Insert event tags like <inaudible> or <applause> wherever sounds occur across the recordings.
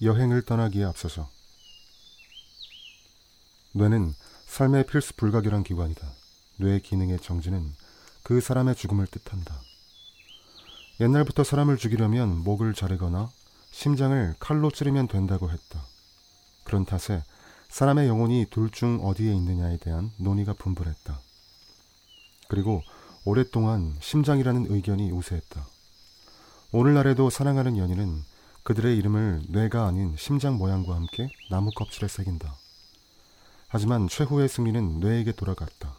여행을 떠나기에 앞서서 뇌는 삶의 필수 불가결한 기관이다. 뇌 기능의 정지는 그 사람의 죽음을 뜻한다. 옛날부터 사람을 죽이려면 목을 자르거나 심장을 칼로 찌르면 된다고 했다. 그런 탓에 사람의 영혼이 둘 중 어디에 있느냐에 대한 논의가 분분했다. 그리고 오랫동안 심장이라는 의견이 우세했다. 오늘날에도 사랑하는 연인은 그들의 이름을 뇌가 아닌 심장 모양과 함께 나무 껍질에 새긴다. 하지만 최후의 승리는 뇌에게 돌아갔다.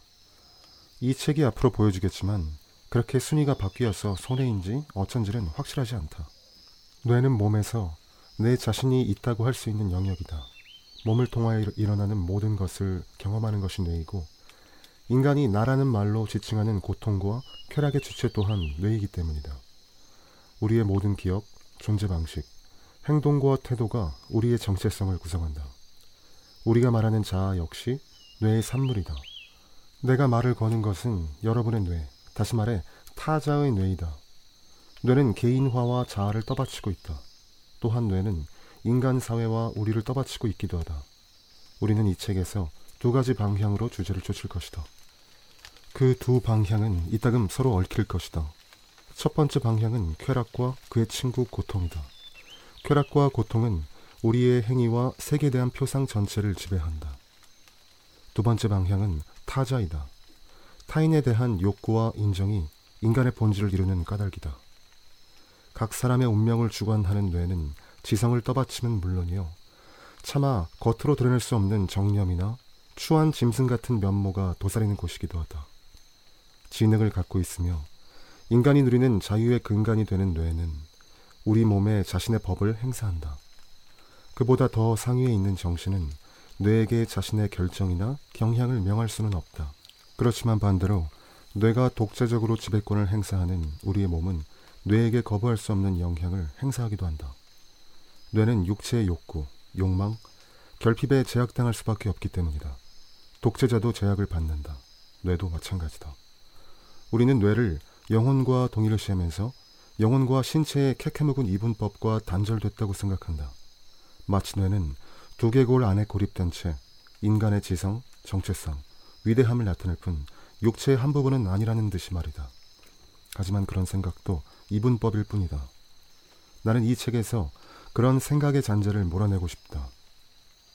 이 책이 앞으로 보여주겠지만 그렇게 순위가 바뀌어서 손해인지 어쩐지는 확실하지 않다. 뇌는 몸에서 내 자신이 있다고 할 수 있는 영역이다. 몸을 통하여 일어나는 모든 것을 경험하는 것이 뇌이고 인간이 나라는 말로 지칭하는 고통과 쾌락의 주체 또한 뇌이기 때문이다. 우리의 모든 기억, 존재 방식, 행동과 태도가 우리의 정체성을 구성한다. 우리가 말하는 자아 역시 뇌의 산물이다. 내가 말을 거는 것은 여러분의 뇌, 다시 말해 타자의 뇌이다. 뇌는 개인화와 자아를 떠받치고 있다. 또한 뇌는 인간 사회와 우리를 떠받치고 있기도 하다. 우리는 이 책에서 두 가지 방향으로 주제를 쫓을 것이다. 그 두 방향은 이따금 서로 얽힐 것이다. 첫 번째 방향은 쾌락과 그의 친구 고통이다. 쾌락과 고통은 우리의 행위와 세계에 대한 표상 전체를 지배한다. 두 번째 방향은 타자이다. 타인에 대한 욕구와 인정이 인간의 본질을 이루는 까닭이다. 각 사람의 운명을 주관하는 뇌는 지성을 떠받치면 물론이요. 차마 겉으로 드러낼 수 없는 정념이나 추한 짐승 같은 면모가 도사리는 곳이기도 하다. 지능을 갖고 있으며 인간이 누리는 자유의 근간이 되는 뇌는 우리 몸에 자신의 법을 행사한다. 그보다 더 상위에 있는 정신은 뇌에게 자신의 결정이나 경향을 명할 수는 없다. 그렇지만 반대로 뇌가 독재적으로 지배권을 행사하는 우리의 몸은 뇌에게 거부할 수 없는 영향을 행사하기도 한다. 뇌는 육체의 욕구, 욕망, 결핍에 제약당할 수밖에 없기 때문이다. 독재자도 제약을 받는다. 뇌도 마찬가지다. 우리는 뇌를 영혼과 동일시하면서 영혼과 신체의 캐캐묵은 이분법과 단절됐다고 생각한다. 마치 뇌는 두개골 안에 고립된 채 인간의 지성, 정체성, 위대함을 나타낼 뿐 육체의 한 부분은 아니라는 듯이 말이다. 하지만 그런 생각도 이분법일 뿐이다. 나는 이 책에서 그런 생각의 잔재를 몰아내고 싶다.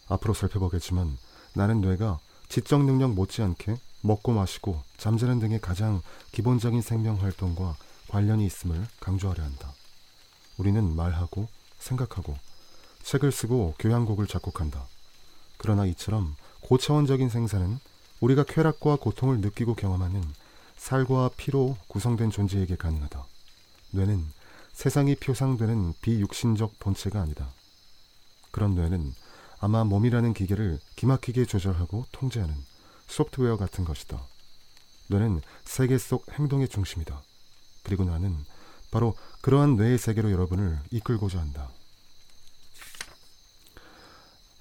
앞으로 살펴보겠지만 나는 뇌가 지적 능력 못지않게 먹고 마시고 잠자는 등의 가장 기본적인 생명 활동과 관련이 있음을 강조하려 한다. 우리는 말하고 생각하고 책을 쓰고 교향곡을 작곡한다. 그러나 이처럼 고차원적인 생산은 우리가 쾌락과 고통을 느끼고 경험하는 살과 피로 구성된 존재에게 가능하다. 뇌는 세상이 표상되는 비육신적 본체가 아니다. 그런 뇌는 아마 몸이라는 기계를 기막히게 조절하고 통제하는 소프트웨어 같은 것이다. 뇌는 세계 속 행동의 중심이다. 그리고 나는 바로 그러한 뇌의 세계로 여러분을 이끌고자 한다.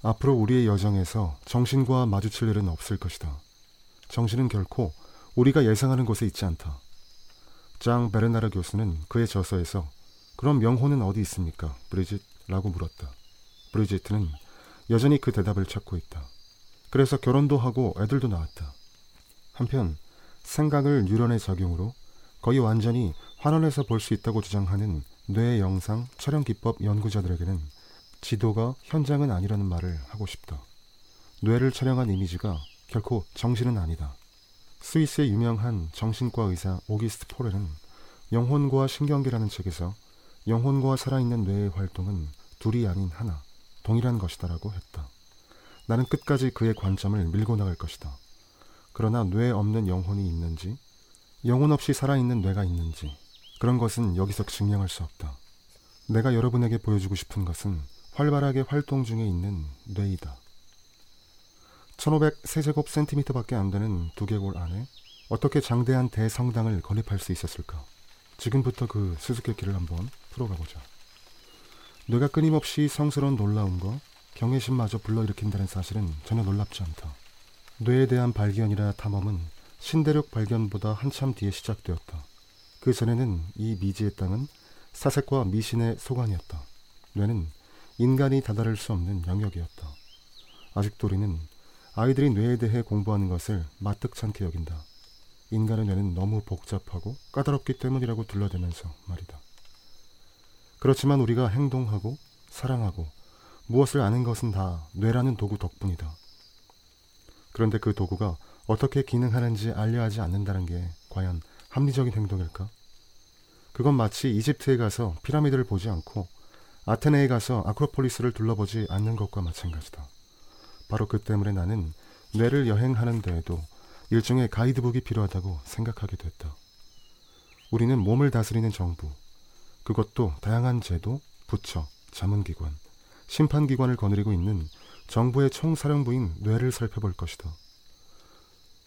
앞으로 우리의 여정에서 정신과 마주칠 일은 없을 것이다. 정신은 결코 우리가 예상하는 곳에 있지 않다. 장 베르나르 교수는 그의 저서에서 그럼 영혼은 어디 있습니까? 브리짓? 라고 물었다. 브리짓트는 여전히 그 대답을 찾고 있다. 그래서 결혼도 하고 애들도 낳았다. 한편 생각을 뉴런의 작용으로 거의 완전히 환원해서 볼 수 있다고 주장하는 뇌 영상 촬영 기법 연구자들에게는 지도가 현장은 아니라는 말을 하고 싶다. 뇌를 촬영한 이미지가 결코 정신은 아니다. 스위스의 유명한 정신과 의사 오기스트 포레는 영혼과 신경계라는 책에서 영혼과 살아있는 뇌의 활동은 둘이 아닌 하나, 동일한 것이다라고 했다. 나는 끝까지 그의 관점을 밀고 나갈 것이다. 그러나 뇌 없는 영혼이 있는지, 영혼 없이 살아있는 뇌가 있는지, 그런 것은 여기서 증명할 수 없다. 내가 여러분에게 보여주고 싶은 것은 활발하게 활동 중에 있는 뇌이다. 1500세제곱 센티미터밖에 안 되는 두개골 안에 어떻게 장대한 대성당을 건립할 수 있었을까? 지금부터 그 수수께끼를 한번 풀어가보자. 뇌가 끊임없이 성스러운 놀라움과 경외심마저 불러일으킨다는 사실은 전혀 놀랍지 않다. 뇌에 대한 발견이나 탐험은 신대륙 발견보다 한참 뒤에 시작되었다. 그 전에는 이 미지의 땅은 사색과 미신의 소관이었다. 뇌는 인간이 다다를 수 없는 영역이었다. 아직도 우리는 아이들이 뇌에 대해 공부하는 것을 마뜩찮게 여긴다. 인간의 뇌는 너무 복잡하고 까다롭기 때문이라고 둘러대면서 말이다. 그렇지만 우리가 행동하고 사랑하고 무엇을 아는 것은 다 뇌라는 도구 덕분이다. 그런데 그 도구가 어떻게 기능하는지 알려하지 않는다는 게 과연 합리적인 행동일까? 그건 마치 이집트에 가서 피라미드를 보지 않고 아테네에 가서 아크로폴리스를 둘러보지 않는 것과 마찬가지다. 바로 그 때문에 나는 뇌를 여행하는 데에도 일종의 가이드북이 필요하다고 생각하게 됐다. 우리는 몸을 다스리는 정부, 그것도 다양한 제도, 부처, 자문기관, 심판기관을 거느리고 있는 정부의 총사령부인 뇌를 살펴볼 것이다.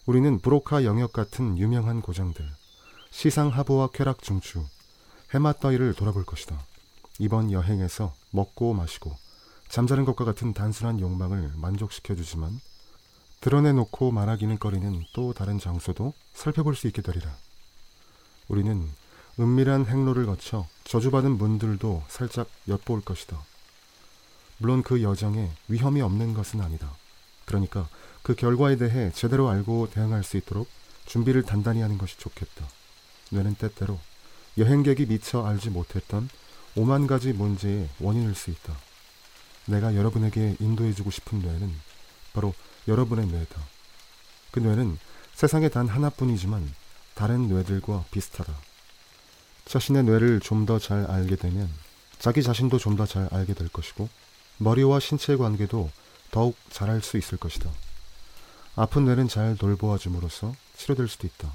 우리는 브로카 영역 같은 유명한 고장들, 시상 하부와 쾌락 중추, 해마 따위를 돌아볼 것이다. 이번 여행에서 먹고 마시고 잠자는 것과 같은 단순한 욕망을 만족시켜주지만 드러내놓고 말하기는 꺼리는 또 다른 장소도 살펴볼 수 있게 되리라. 우리는 은밀한 행로를 거쳐 저주받은 문들도 살짝 엿볼 것이다. 물론 그 여정에 위험이 없는 것은 아니다. 그러니까 그 결과에 대해 제대로 알고 대응할 수 있도록 준비를 단단히 하는 것이 좋겠다. 뇌는 때때로 여행객이 미처 알지 못했던 오만 가지 문제의 원인일 수 있다. 내가 여러분에게 인도해주고 싶은 뇌는 바로 여러분의 뇌다. 그 뇌는 세상에 단 하나뿐이지만 다른 뇌들과 비슷하다. 자신의 뇌를 좀 더 잘 알게 되면 자기 자신도 좀 더 잘 알게 될 것이고 머리와 신체의 관계도 더욱 잘할 수 있을 것이다. 아픈 뇌는 잘 돌보아 줌으로써 치료될 수도 있다.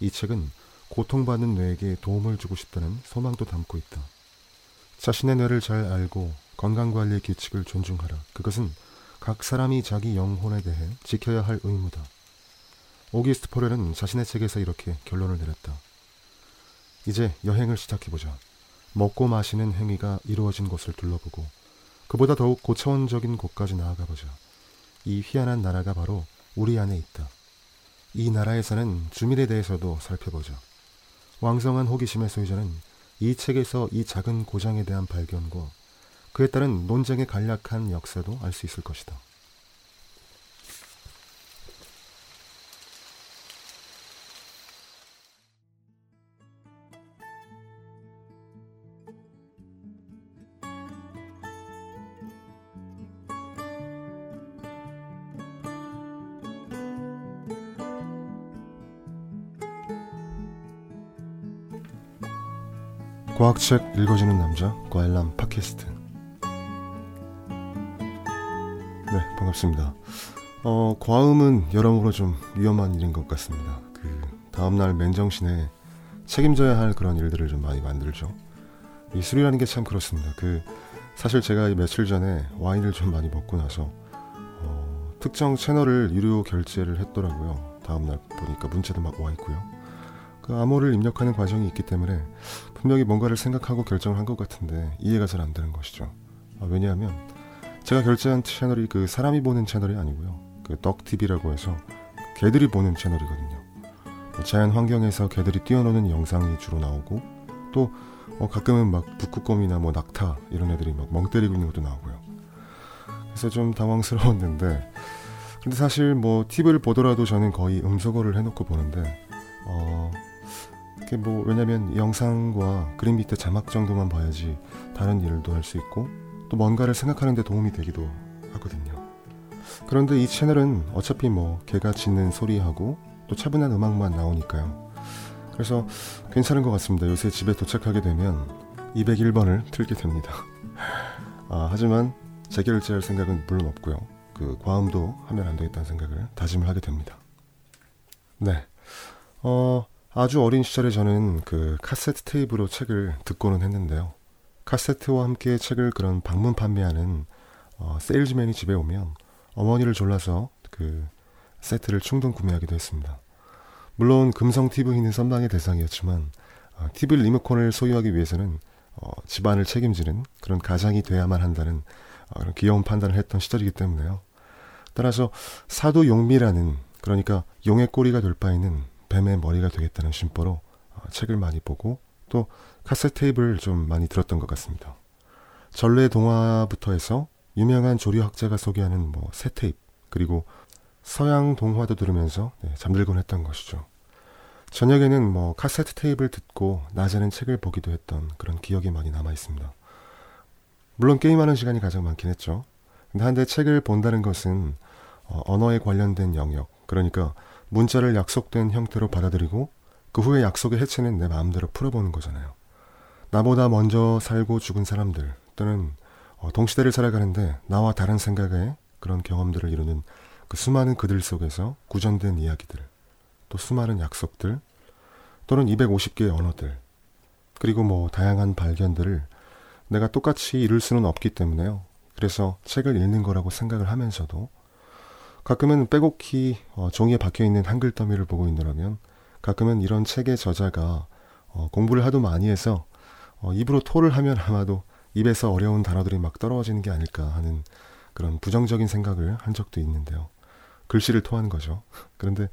이 책은 고통받는 뇌에게 도움을 주고 싶다는 소망도 담고 있다. 자신의 뇌를 잘 알고 건강관리의 규칙을 존중하라. 그것은 각 사람이 자기 영혼에 대해 지켜야 할 의무다. 오기스트 포렐은 자신의 책에서 이렇게 결론을 내렸다. 이제 여행을 시작해보자. 먹고 마시는 행위가 이루어진 곳을 둘러보고 그보다 더욱 고차원적인 곳까지 나아가보자. 이 희한한 나라가 바로 우리 안에 있다. 이 나라에서는 주민에 대해서도 살펴보자. 왕성한 호기심의 소유자는 이 책에서 이 작은 고장에 대한 발견과 그에 따른 논쟁의 간략한 역사도 알 수 있을 것이다. 과학책 읽어주는 남자 과일람 팟캐스트. 네 반갑습니다. 어, 과음은 여러모로 좀 위험한 일인 것 같습니다. 그 다음날 맨정신에 책임져야 할 그런 일들을 좀 많이 만들죠. 이 술이라는 게 참 그렇습니다. 그 사실 제가 며칠 전에 와인을 좀 많이 먹고 나서 어, 특정 채널을 유료 결제를 했더라고요. 다음날 보니까 문자도 막 와 있고요 그 암호를 입력하는 과정이 있기 때문에 분명히 뭔가를 생각하고 결정을 한 것 같은데 이해가 잘 안 되는 것이죠. 아, 왜냐하면 제가 결제한 채널이 그 사람이 보는 채널이 아니고요. 그 덕TV라고 해서 개들이 보는 채널이거든요. 뭐 자연 환경에서 개들이 뛰어노는 영상이 주로 나오고 또 어, 가끔은 막 북극곰이나 뭐 낙타 이런 애들이 막 멍 때리고 있는 것도 나오고요. 그래서 좀 당황스러웠는데 근데 사실 뭐 TV를 보더라도 저는 거의 음소거를 해놓고 보는데 어, 이렇게 뭐 왜냐면 영상과 그림 밑에 자막 정도만 봐야지 다른 일도 할 수 있고 또 뭔가를 생각하는데 도움이 되기도 하거든요. 그런데 이 채널은 어차피 뭐 개가 짖는 소리하고 또 차분한 음악만 나오니까요. 그래서 괜찮은 것 같습니다. 요새 집에 도착하게 되면 201번을 틀게 됩니다. <laughs> 아, 하지만 재결제할 생각은 물론 없고요. 그 과음도 하면 안 되겠다는 생각을 다짐을 하게 됩니다. 네. 어, 아주 어린 시절에 저는 그 카세트 테이프로 책을 듣고는 했는데요. 카세트와 함께 책을 그런 방문 판매하는 어, 세일즈맨이 집에 오면 어머니를 졸라서 그 세트를 충동 구매하기도 했습니다. 물론 금성 TV는 선망의 대상이었지만 어, TV 리모컨을 소유하기 위해서는 어, 집안을 책임지는 그런 가장이 돼야만 한다는 어, 그런 귀여운 판단을 했던 시절이기 때문에요. 따라서 사도 용미라는 그러니까 용의 꼬리가 될 바에는 뱀의 머리가 되겠다는 심보로 어, 책을 많이 보고 또 카세트 테이프를 좀 많이 들었던 것 같습니다. 전래 동화부터 해서 유명한 조류학자가 소개하는 뭐 새테잎 그리고 서양 동화도 들으면서 네, 잠들곤 했던 것이죠. 저녁에는 뭐 카세트 테이프를 듣고 낮에는 책을 보기도 했던 그런 기억이 많이 남아 있습니다. 물론 게임하는 시간이 가장 많긴 했죠. 근데 한데 책을 본다는 것은 어, 언어에 관련된 영역, 그러니까 문자를 약속된 형태로 받아들이고 그 후에 약속의 해체는 내 마음대로 풀어보는 거잖아요. 나보다 먼저 살고 죽은 사람들 또는 어, 동시대를 살아가는데 나와 다른 생각에 그런 경험들을 이루는 그 수많은 그들 속에서 구전된 이야기들, 또 수많은 약속들, 또는 250개의 언어들, 그리고 뭐 다양한 발견들을 내가 똑같이 이룰 수는 없기 때문에요. 그래서 책을 읽는 거라고 생각을 하면서도 가끔은 빼곡히 어, 종이에 박혀 있는 한글 더미를 보고 있느라면 가끔은 이런 책의 저자가 어, 공부를 하도 많이 해서 어, 입으로 토를 하면 아마도 입에서 어려운 단어들이 막 떨어지는 게 아닐까 하는 그런 부정적인 생각을 한 적도 있는데요. 글씨를 토하는 거죠. 그런데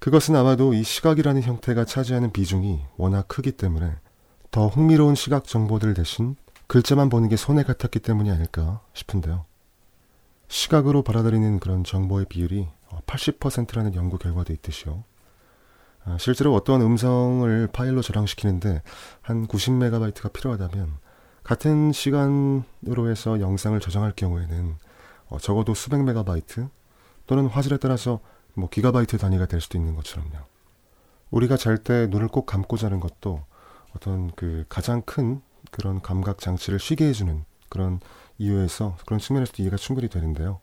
그것은 아마도 이 시각이라는 형태가 차지하는 비중이 워낙 크기 때문에 더 흥미로운 시각 정보들 대신 글자만 보는 게 손해 같았기 때문이 아닐까 싶은데요. 시각으로 받아들이는 그런 정보의 비율이 80%라는 연구 결과도 있듯이요. 아, 실제로 어떠한 음성을 파일로 저장시키는데 한 90메가바이트가 필요하다면 같은 시간으로 해서 영상을 저장할 경우에는 어, 적어도 수백 메가바이트 또는 화질에 따라서 뭐 기가바이트 단위가 될 수도 있는 것처럼요. 우리가 잘 때 눈을 꼭 감고 자는 것도 어떤 그 가장 큰 그런 감각 장치를 쉬게 해주는 그런 이유에서 그런 측면에서도 이해가 충분히 되는데요.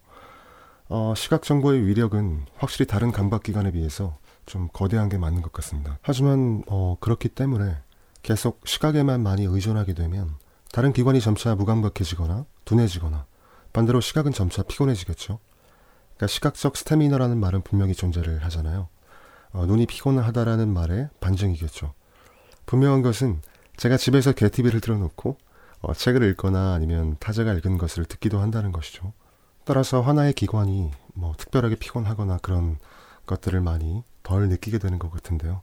어, 시각 정보의 위력은 확실히 다른 감각 기관에 비해서 좀 거대한 게 맞는 것 같습니다. 하지만 어, 그렇기 때문에 계속 시각에만 많이 의존하게 되면 다른 기관이 점차 무감각해지거나 둔해지거나 반대로 시각은 점차 피곤해지겠죠. 그러니까 시각적 스태미너라는 말은 분명히 존재를 하잖아요. 어, 눈이 피곤하다라는 말의 반증이겠죠. 분명한 것은 제가 집에서 개티비를 틀어놓고 어, 책을 읽거나 아니면 타자가 읽은 것을 듣기도 한다는 것이죠. 따라서 하나의 기관이 뭐 특별하게 피곤하거나 그런 것들을 많이 덜 느끼게 되는 것 같은데요.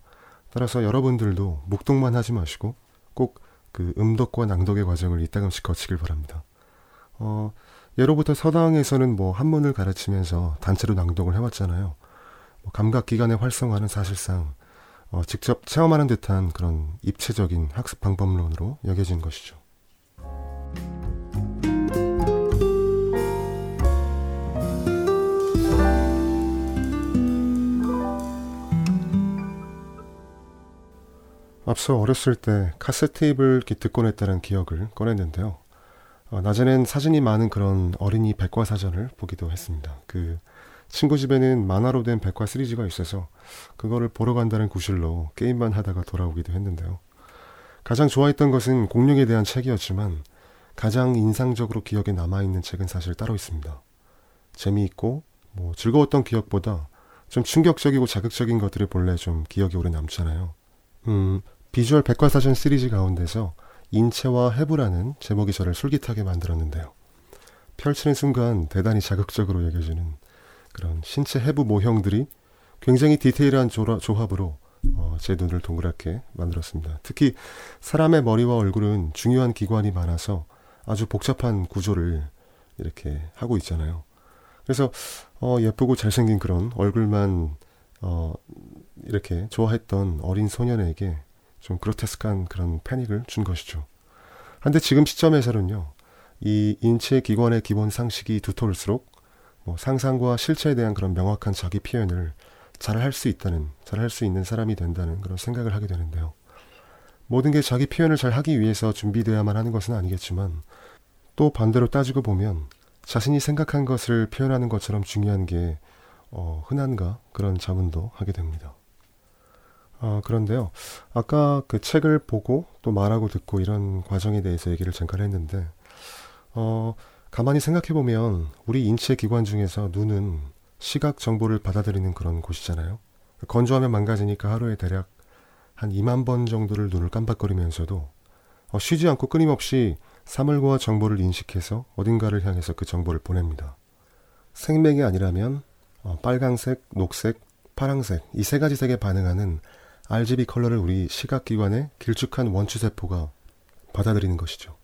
따라서 여러분들도 묵독만 하지 마시고 꼭 그 음독과 낭독의 과정을 이따금씩 거치길 바랍니다. 어, 예로부터 서당에서는 뭐 한문을 가르치면서 단체로 낭독을 해왔잖아요. 뭐 감각 기관의 활성화는 사실상 어, 직접 체험하는 듯한 그런 입체적인 학습 방법론으로 여겨진 것이죠. 앞서 어렸을 때 카세트 테이프를 듣곤 했다는 기억을 꺼냈는데요. 어, 낮에는 사진이 많은 그런 어린이 백과사전을 보기도 했습니다. 그 친구 집에는 만화로 된 백과 시리즈가 있어서 그거를 보러 간다는 구실로 게임만 하다가 돌아오기도 했는데요. 가장 좋아했던 것은 공룡에 대한 책이었지만 가장 인상적으로 기억에 남아있는 책은 사실 따로 있습니다. 재미있고 뭐 즐거웠던 기억보다 좀 충격적이고 자극적인 것들이 본래 좀 기억이 오래 남잖아요. 음, 비주얼 백과사전 시리즈 가운데서 인체와 해부라는 제목이 저를 솔깃하게 만들었는데요. 펼치는 순간 대단히 자극적으로 여겨지는 그런 신체 해부 모형들이 굉장히 디테일한 조합으로 어, 제 눈을 동그랗게 만들었습니다. 특히 사람의 머리와 얼굴은 중요한 기관이 많아서 아주 복잡한 구조를 이렇게 하고 있잖아요. 그래서 어, 예쁘고 잘생긴 그런 얼굴만 어, 이렇게 좋아했던 어린 소년에게 좀 그로테스크한 그런 패닉을 준 것이죠. 한데 지금 시점에서는요, 이 인체 기관의 기본 상식이 두터울수록 뭐 상상과 실체에 대한 그런 명확한 자기 표현을 잘 할 수 있다는, 잘 할 수 있는 사람이 된다는 그런 생각을 하게 되는데요. 모든 게 자기 표현을 잘 하기 위해서 준비되어야만 하는 것은 아니겠지만 또 반대로 따지고 보면 자신이 생각한 것을 표현하는 것처럼 중요한 게 어, 흔한가 그런 자문도 하게 됩니다. 아, 그런데요. 아까 그 책을 보고 또 말하고 듣고 이런 과정에 대해서 얘기를 잠깐 했는데, 어, 가만히 생각해 보면 우리 인체 기관 중에서 눈은 시각 정보를 받아들이는 그런 곳이잖아요. 건조하면 망가지니까 하루에 대략 한 2만 번 정도를 눈을 깜빡거리면서도 어, 쉬지 않고 끊임없이 사물과 정보를 인식해서 어딘가를 향해서 그 정보를 보냅니다. 생명이 아니라면 어, 빨강색, 녹색, 파랑색 이 세 가지 색에 반응하는 RGB 컬러를 우리 시각기관의 길쭉한 원추세포가 받아들이는 것이죠.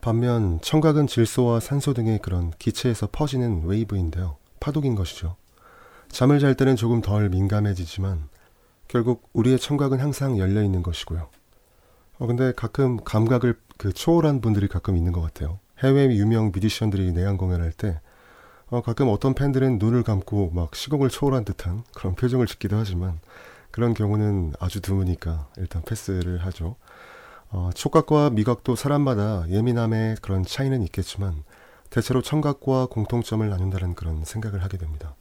반면 청각은 질소와 산소 등의 그런 기체에서 퍼지는 웨이브인데요. 파동인 것이죠. 잠을 잘 때는 조금 덜 민감해지지만 결국 우리의 청각은 항상 열려 있는 것이고요. 어, 근데 가끔 감각을 그 초월한 분들이 가끔 있는 것 같아요. 해외 유명 뮤지션들이 내한 공연할 때 어, 가끔 어떤 팬들은 눈을 감고 막 시공을 초월한 듯한 그런 표정을 짓기도 하지만 그런 경우는 아주 드무니까 일단 패스를 하죠. 어, 촉각과 미각도 사람마다 예민함의 그런 차이는 있겠지만 대체로 청각과 공통점을 나눈다는 그런 생각을 하게 됩니다.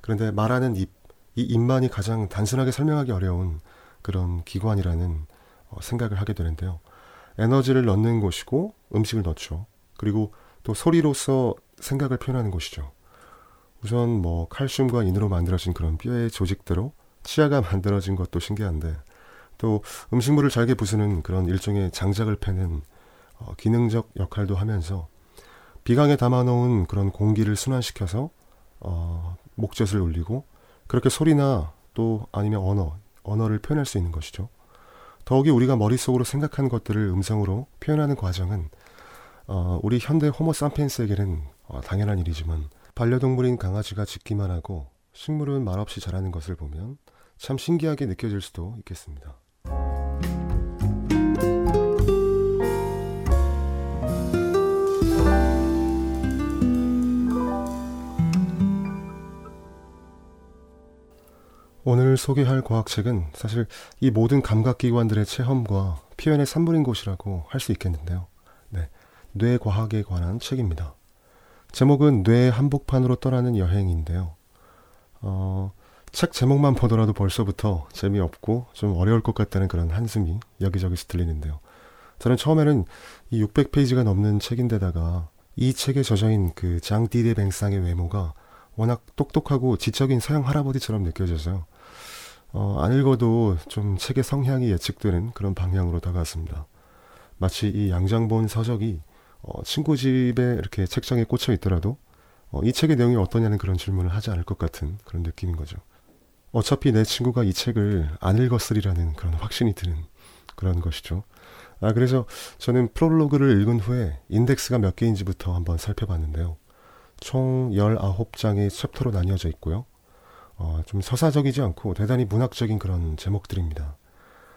그런데 말하는 입, 이 입만이 가장 단순하게 설명하기 어려운 그런 기관이라는 어, 생각을 하게 되는데요. 에너지를 넣는 곳이고 음식을 넣죠. 그리고 또 소리로서 생각을 표현하는 곳이죠. 우선 뭐 칼슘과 인으로 만들어진 그런 뼈의 조직대로 치아가 <laughs> 만들어진 것도 신기한데 또 음식물을 잘게 부수는 그런 일종의 장작을 패는 어, 기능적 역할도 하면서 비강에 담아놓은 그런 공기를 순환시켜서 어, 목젖을 울리고 그렇게 소리나 또 아니면 언어, 언어를 표현할 수 있는 것이죠. 더욱이 우리가 머릿속으로 생각한 것들을 음성으로 표현하는 과정은 어, 우리 현대 호모 삼펜스에게는 어, 당연한 일이지만 반려동물인 강아지가 짖기만 하고 식물은 말없이 자라는 것을 보면 참 신기하게 느껴질 수도 있겠습니다. 오늘 소개할 과학책은 사실 이 모든 감각기관들의 체험과 표현의 산물인 곳이라고 할 수 있겠는데요. 네, 뇌과학에 관한 책입니다. 제목은 뇌 한복판으로 떠나는 여행인데요. 어, 책 제목만 보더라도 벌써부터 재미없고 좀 어려울 것 같다는 그런 한숨이 여기저기서 들리는데요. 저는 처음에는 이 600페이지가 넘는 책인데다가 이 책의 저자인 그 장디데 뱅상의 외모가 워낙 똑똑하고 지적인 서양 할아버지처럼 느껴져서요. 어, 안 읽어도 좀 책의 성향이 예측되는 그런 방향으로 다가왔습니다. 마치 이 양장본 서적이 어, 친구 집에 이렇게 책장에 꽂혀 있더라도 어, 이 책의 내용이 어떠냐는 그런 질문을 하지 않을 것 같은 그런 느낌인 거죠. 어차피 내 친구가 이 책을 안 읽었으리라는 그런 확신이 드는 그런 것이죠. 아, 그래서 저는 프롤로그를 읽은 후에 인덱스가 몇 개인지부터 한번 살펴봤는데요. 총 19장의 chapter로 나뉘어져 있고요. 어, 좀 서사적이지 않고 대단히 문학적인 그런 제목들입니다.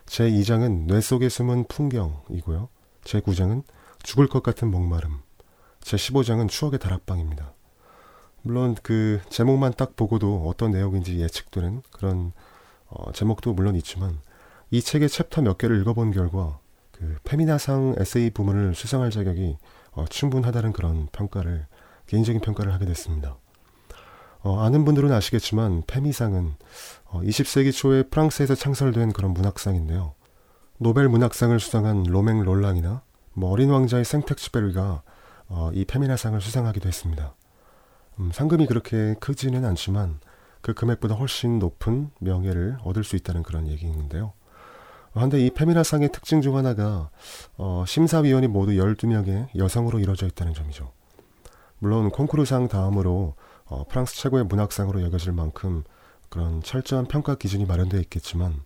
제 2장은 뇌 속에 숨은 풍경이고요. 제 9장은 죽을 것 같은 목마름. 제 15장은 추억의 다락방입니다. 물론 그 제목만 딱 보고도 어떤 내용인지 예측되는 그런 어, 제목도 물론 있지만 이 책의 챕터 몇 개를 읽어본 결과 그 페미나상 에세이 부문을 수상할 자격이 어, 충분하다는 그런 평가를 개인적인 평가를 하게 됐습니다. 어, 아는 분들은 아시겠지만 페미상은 어, 20세기 초에 프랑스에서 창설된 그런 문학상인데요. 노벨 문학상을 수상한 로맹 롤랑이나 뭐 어린 왕자의 생텍쥐베리가 어, 이 페미나상을 수상하기도 했습니다. 음, 상금이 그렇게 크지는 않지만 그 금액보다 훨씬 높은 명예를 얻을 수 있다는 그런 얘기인데요. 그런데 이 페미나상의 특징 중 하나가 어, 심사위원이 모두 12명의 여성으로 이루어져 있다는 점이죠. 물론 콩쿠르상 다음으로 어, 프랑스 최고의 문학상으로 여겨질 만큼 그런 철저한 평가 기준이 마련되어 있겠지만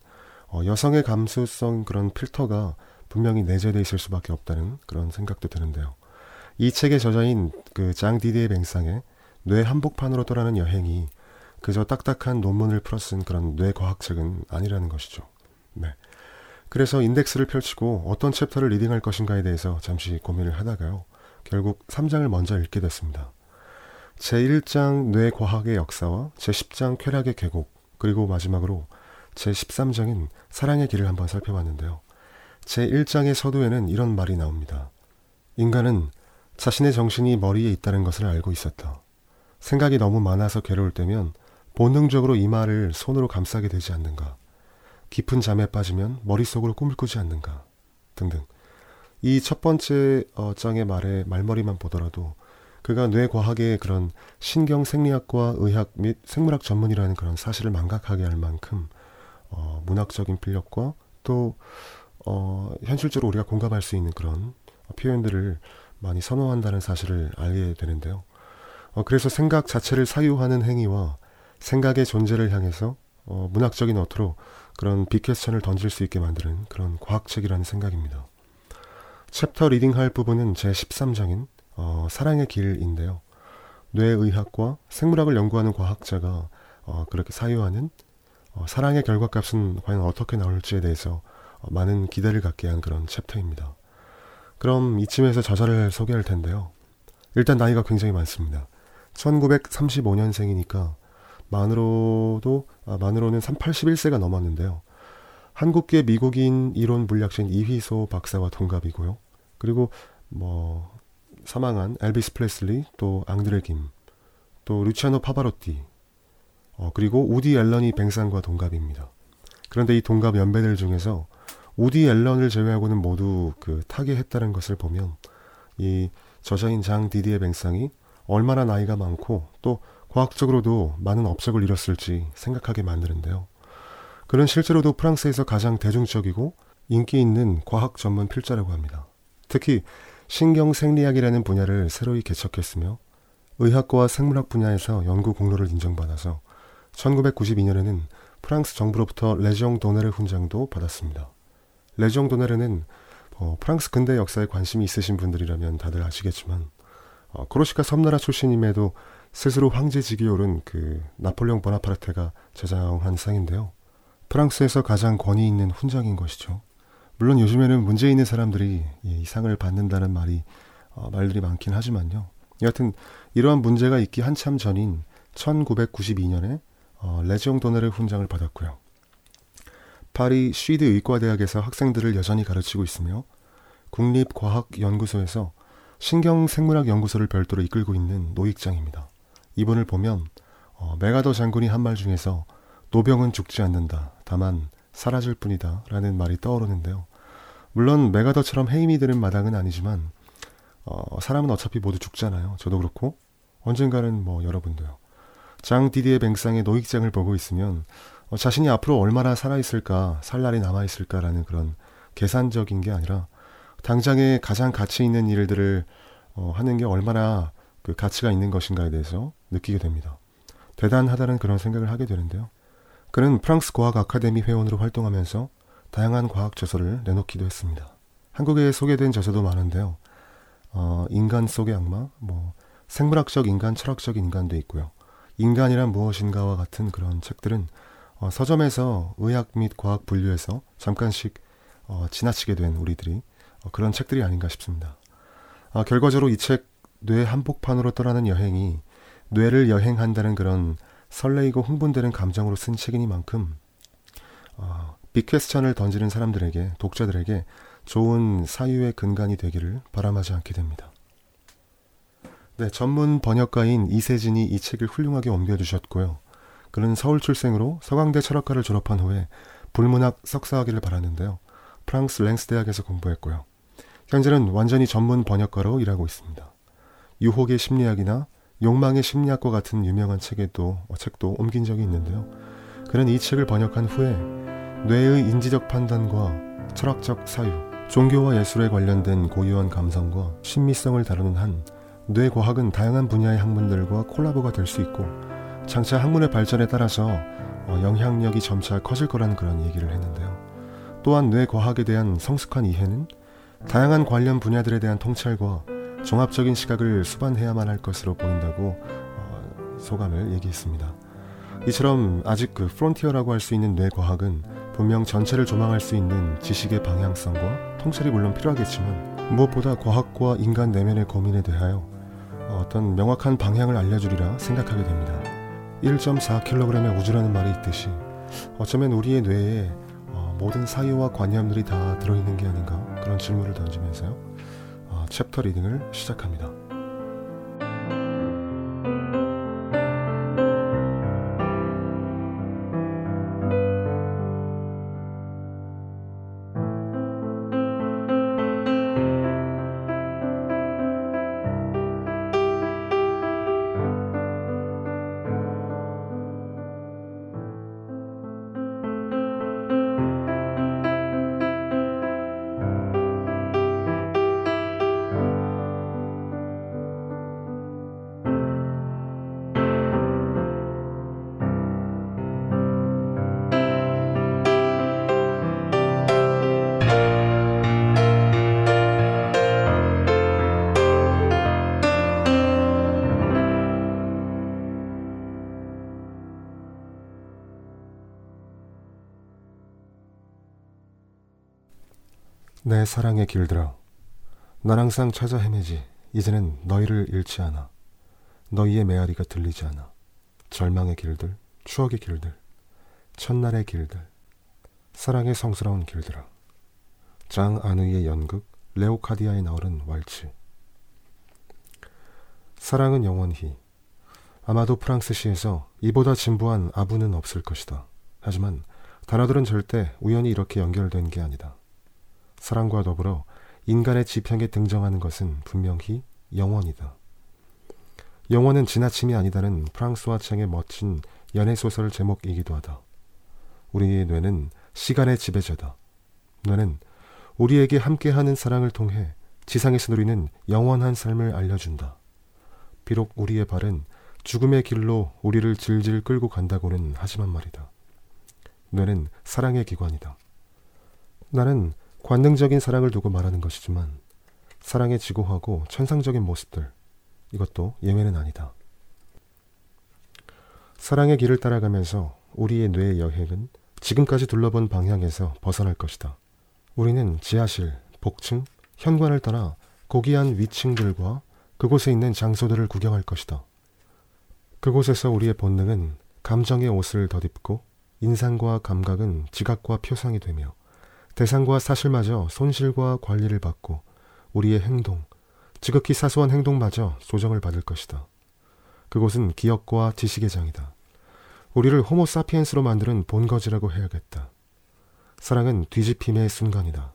어, 여성의 감수성 그런 필터가 분명히 내재되어 있을 수밖에 없다는 그런 생각도 드는데요. 이 책의 저자인 그 장 디디의 뱅상의 뇌 한복판으로 떠나는 여행이 그저 딱딱한 논문을 풀어 쓴 그런 뇌과학책은 아니라는 것이죠. 네. 그래서 인덱스를 펼치고 어떤 챕터를 리딩할 것인가에 대해서 잠시 고민을 하다가요. 결국 3장을 먼저 읽게 됐습니다. 제1장 뇌과학의 역사와 제10장 쾌락의 계곡, 그리고 마지막으로 제13장인 사랑의 길을 한번 살펴봤는데요. 제1장의 서두에는 이런 말이 나옵니다. 인간은 자신의 정신이 머리에 있다는 것을 알고 있었다. 생각이 너무 많아서 괴로울 때면 본능적으로 이마를 손으로 감싸게 되지 않는가. 깊은 잠에 빠지면 머릿속으로 꿈을 꾸지 않는가. 등등. 이 첫 번째 어, 장의 말에 말머리만 보더라도 그가 뇌과학의 그런 신경 생리학과 의학 및 생물학 전문이라는 그런 사실을 망각하게 할 만큼 어, 문학적인 필력과 또 어, 현실적으로 우리가 공감할 수 있는 그런 표현들을 많이 선호한다는 사실을 알게 되는데요. 어, 그래서 생각 자체를 사유하는 행위와 생각의 존재를 향해서 어, 문학적인 어투로 그런 빅퀘스천을 던질 수 있게 만드는 그런 과학책이라는 생각입니다. 챕터 리딩할 부분은 제 13장인 어, 사랑의 길인데요. 뇌의학과 생물학을 연구하는 과학자가 어, 그렇게 사유하는 어, 사랑의 결과값은 과연 어떻게 나올지에 대해서 어, 많은 기대를 갖게 한 그런 챕터입니다. 그럼 이쯤에서 저자를 소개할 텐데요. 일단 나이가 굉장히 많습니다. 1935년생이니까 만으로도 아, 만으로는 81세가 넘었는데요. 한국계 미국인 이론 물리학자인 이휘소 박사와 동갑이고요. 그리고 뭐 사망한 엘비스 플레슬리 또 앙드레 김, 또 루치아노 파바로티, 어, 그리고 우디 앨런이 뱅상과 동갑입니다. 그런데 이 동갑 연배들 중에서 우디 앨런을 제외하고는 모두 그 타계했다는 것을 보면 이 저자인 장 디디의 뱅상이 얼마나 나이가 많고 또 과학적으로도 많은 업적을 이뤘을지 생각하게 만드는데요. 그는 실제로도 프랑스에서 가장 대중적이고 인기 있는 과학 전문 필자라고 합니다. 특히 신경 생리학이라는 분야를 새로이 개척했으며 의학과 생물학 분야에서 연구 공로를 인정받아서 1992년에는 프랑스 정부로부터 레지옹 도네르 훈장도 받았습니다. 레지옹 도네르는 어, 프랑스 근대 역사에 관심이 있으신 분들이라면 다들 아시겠지만 어, 코르시카 섬나라 출신임에도 스스로 황제직이 오른 그 나폴레옹 보나파르테가 제정한 상인데요. 프랑스에서 가장 권위 있는 훈장인 것이죠. 물론 요즘에는 문제 있는 사람들이 이 상을 받는다는 말이 어, 말들이 많긴 하지만요. 여하튼 이러한 문제가 있기 한참 전인 1992년에 어, 레지옹 도네르 훈장을 받았고요. 파리 쉬드 의과대학에서 학생들을 여전히 가르치고 있으며 국립과학연구소에서 신경생물학 연구소를 별도로 이끌고 있는 노익장입니다. 이분을 보면 어, 메가더 장군이 한 말 중에서 노병은 죽지 않는다. 다만 사라질 뿐이다. 라는 말이 떠오르는데요. 물론 메가더처럼 해임이 되는 마당은 아니지만 어, 사람은 어차피 모두 죽잖아요. 저도 그렇고 언젠가는 뭐 여러분도요. 장 디디의 뱅상의 노익장을 보고 있으면 어, 자신이 앞으로 얼마나 살아있을까, 살 날이 남아있을까라는 그런 계산적인 게 아니라 당장에 가장 가치 있는 일들을 어, 하는 게 얼마나 그 가치가 있는 것인가에 대해서 느끼게 됩니다. 대단하다는 그런 생각을 하게 되는데요. 그는 프랑스 과학 아카데미 회원으로 활동하면서 다양한 과학 저서를 내놓기도 했습니다. 한국에 소개된 저서도 많은데요. 어, 인간 속의 악마, 뭐 생물학적 인간, 철학적 인간도 있고요. 인간이란 무엇인가와 같은 그런 책들은 어, 서점에서 의학 및 과학 분류에서 잠깐씩 어, 지나치게 된 우리들이 어, 그런 책들이 아닌가 싶습니다. 어, 결과적으로 이 책 뇌 한복판으로 떠나는 여행이 뇌를 여행한다는 그런 설레이고 흥분되는 감정으로 쓴 책이니만큼 어, 빅퀘스천을 던지는 사람들에게 독자들에게 좋은 사유의 근간이 되기를 바람하지 않게 됩니다. 네, 전문 번역가인 이세진이 이 책을 훌륭하게 옮겨주셨고요. 그는 서울 출생으로 서강대 철학과를 졸업한 후에 불문학 석사하기를 바랐는데요. 프랑스 랭스 대학에서 공부했고요. 현재는 완전히 전문 번역가로 일하고 있습니다. 유혹의 심리학이나 욕망의 심리학과 같은 유명한 책에도 어, 책도 옮긴 적이 있는데요. 그는 이 책을 번역한 후에 뇌의 인지적 판단과 철학적 사유, 종교와 예술에 관련된 고유한 감성과 신미성을 다루는 한 뇌과학은 다양한 분야의 학문들과 콜라보가 될 수 있고 장차 학문의 발전에 따라서 어, 영향력이 점차 커질 거라는 그런 얘기를 했는데요. 또한 뇌과학에 대한 성숙한 이해는 다양한 관련 분야들에 대한 통찰과 종합적인 시각을 수반해야만 할 것으로 보인다고 어, 소감을 얘기했습니다. 이처럼 아직 그 frontier라고 할 수 있는 뇌과학은 분명 전체를 조망할 수 있는 지식의 방향성과 통찰이 물론 필요하겠지만 무엇보다 과학과 인간 내면의 고민에 대하여 어떤 명확한 방향을 알려주리라 생각하게 됩니다. 1.4kg의 우주라는 말이 있듯이 어쩌면 우리의 뇌에 어, 모든 사유와 관념들이 다 들어있는 게 아닌가 그런 질문을 던지면서요. 어, 챕터 리딩을 시작합니다. 사랑의 길들아 난 항상 찾아 헤매지. 이제는 너희를 잃지 않아. 너희의 메아리가 들리지 않아. 절망의 길들 추억의 길들 첫날의 길들 사랑의 성스러운 길들아. 장 아누이의 연극 레오카디아에 나오는 왈츠. 사랑은 영원히. 아마도 프랑스시에서 이보다 진부한 아부는 없을 것이다. 하지만 단어들은 절대 우연히 이렇게 연결된 게 아니다. 사랑과 더불어 인간의 지평에 등장하는 것은 분명히 영원이다. 영원은 지나침이 아니다는 프랑스와 창의 멋진 연애 소설 제목이기도 하다. 우리의 뇌는 시간의 지배자다. 뇌는 우리에게 함께하는 사랑을 통해 지상에서 누리는 영원한 삶을 알려준다. 비록 우리의 발은 죽음의 길로 우리를 질질 끌고 간다고는 하지만 말이다. 뇌는 사랑의 기관이다. 나는 관능적인 사랑을 두고 말하는 것이지만 사랑의 지고하고 천상적인 모습들 이것도 예외는 아니다. 사랑의 길을 따라가면서 우리의 뇌의 여행은 지금까지 둘러본 방향에서 벗어날 것이다. 우리는 지하실, 복층, 현관을 떠나 고귀한 위층들과 그곳에 있는 장소들을 구경할 것이다. 그곳에서 우리의 본능은 감정의 옷을 덧입고 인상과 감각은 지각과 표상이 되며 대상과 사실마저 손실과 관리를 받고 우리의 행동, 지극히 사소한 행동마저 조정을 받을 것이다. 그곳은 기억과 지식의 장이다. 우리를 호모 사피엔스로 만드는 본거지라고 해야겠다. 사랑은 뒤집힘의 순간이다.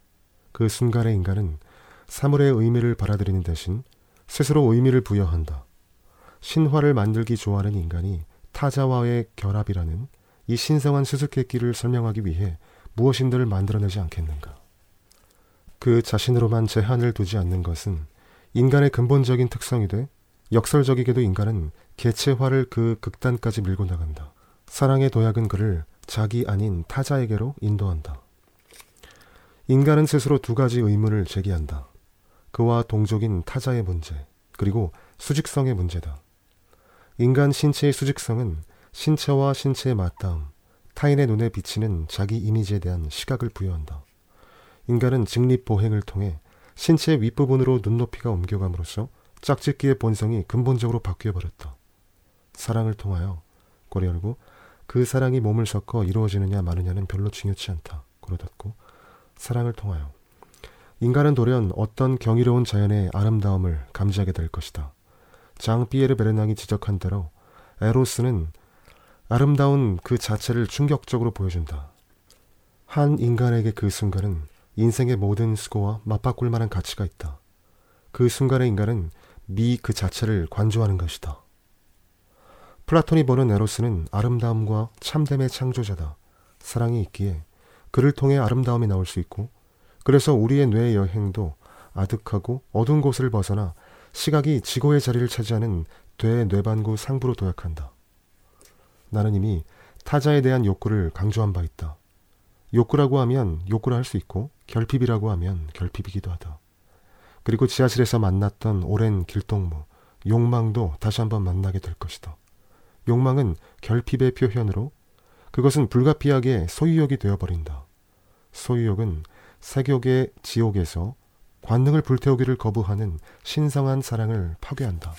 그 순간의 인간은 사물의 의미를 받아들이는 대신 스스로 의미를 부여한다. 신화를 만들기 좋아하는 인간이 타자와의 결합이라는 이 신성한 수수께끼를 설명하기 위해 무엇인들을 만들어내지 않겠는가. 그 자신으로만 제한을 두지 않는 것은 인간의 근본적인 특성이 돼 역설적이게도 인간은 개체화를 그 극단까지 밀고 나간다. 사랑의 도약은 그를 자기 아닌 타자에게로 인도한다. 인간은 스스로 두 가지 의문을 제기한다. 그와 동족인 타자의 문제, 그리고 수직성의 문제다. 인간 신체의 수직성은 신체와 신체의 맞닿음, 타인의 눈에 비치는 자기 이미지에 대한 시각을 부여한다. 인간은 직립보행을 통해 신체 윗부분으로 눈높이가 옮겨감으로써 짝짓기의 본성이 근본적으로 바뀌어버렸다. 사랑을 통하여 꼬리 열고 그 사랑이 몸을 섞어 이루어지느냐 마느냐는 별로 중요치 않다. 고려 닫고 사랑을 통하여 인간은 돌연 어떤 경이로운 자연의 아름다움을 감지하게 될 것이다. 장 피에르 베르낭이 지적한 대로 에로스는 아름다운 그 자체를 충격적으로 보여준다. 한 인간에게 그 순간은 인생의 모든 수고와 맞바꿀 만한 가치가 있다. 그 순간의 인간은 미 그 자체를 관조하는 것이다. 플라톤이 보는 에로스는 아름다움과 참됨의 창조자다. 사랑이 있기에 그를 통해 아름다움이 나올 수 있고 그래서 우리의 뇌 여행도 아득하고 어두운 곳을 벗어나 시각이 지고의 자리를 차지하는 뇌 뇌반구 상부로 도약한다. 나는 이미 타자에 대한 욕구를 강조한 바 있다. 욕구라고 하면 욕구를 할수 있고 결핍이라고 하면 결핍이기도 하다. 그리고 지하실에서 만났던 오랜 길동무, 욕망도 다시 한번 만나게 될 것이다. 욕망은 결핍의 표현으로 그것은 불가피하게 소유욕이 되어버린다. 소유욕은 세욕의 지옥에서 관능을 불태우기를 거부하는 신성한 사랑을 파괴한다.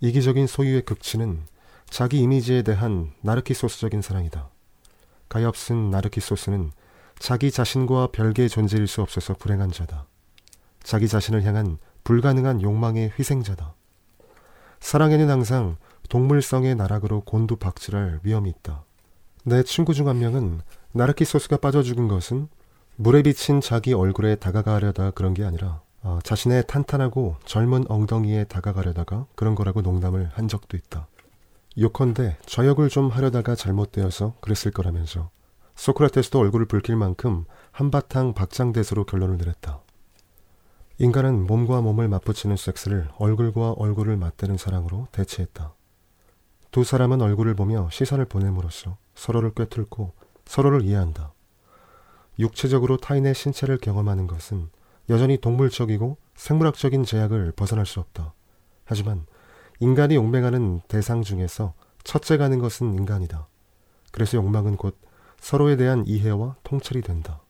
이기적인 소유의 극치는 자기 이미지에 대한 나르키소스적인 사랑이다. 가엾은 나르키소스는 자기 자신과 별개의 존재일 수 없어서 불행한 자다. 자기 자신을 향한 불가능한 욕망의 희생자다. 사랑에는 항상 동물성의 나락으로 곤두박질할 위험이 있다. 내 친구 중 한 명은 나르키소스가 빠져 죽은 것은 물에 비친 자기 얼굴에 다가가려다 그런 게 아니라 어, 자신의 탄탄하고 젊은 엉덩이에 다가가려다가 그런 거라고 농담을 한 적도 있다. 요컨대 저역을 좀 하려다가 잘못되어서 그랬을 거라면서 소크라테스도 얼굴을 붉힐 만큼 한바탕 박장대소로 결론을 내렸다. 인간은 몸과 몸을 맞붙이는 섹스를 얼굴과 얼굴을 맞대는 사랑으로 대체했다. 두 사람은 얼굴을 보며 시선을 보냄으로써 서로를 꿰뚫고 서로를 이해한다. 육체적으로 타인의 신체를 경험하는 것은 여전히 동물적이고 생물학적인 제약을 벗어날 수 없다. 하지만 인간이 용맹하는 대상 중에서 첫째 가는 것은 인간이다. 그래서 욕망은 곧 서로에 대한 이해와 통찰이 된다.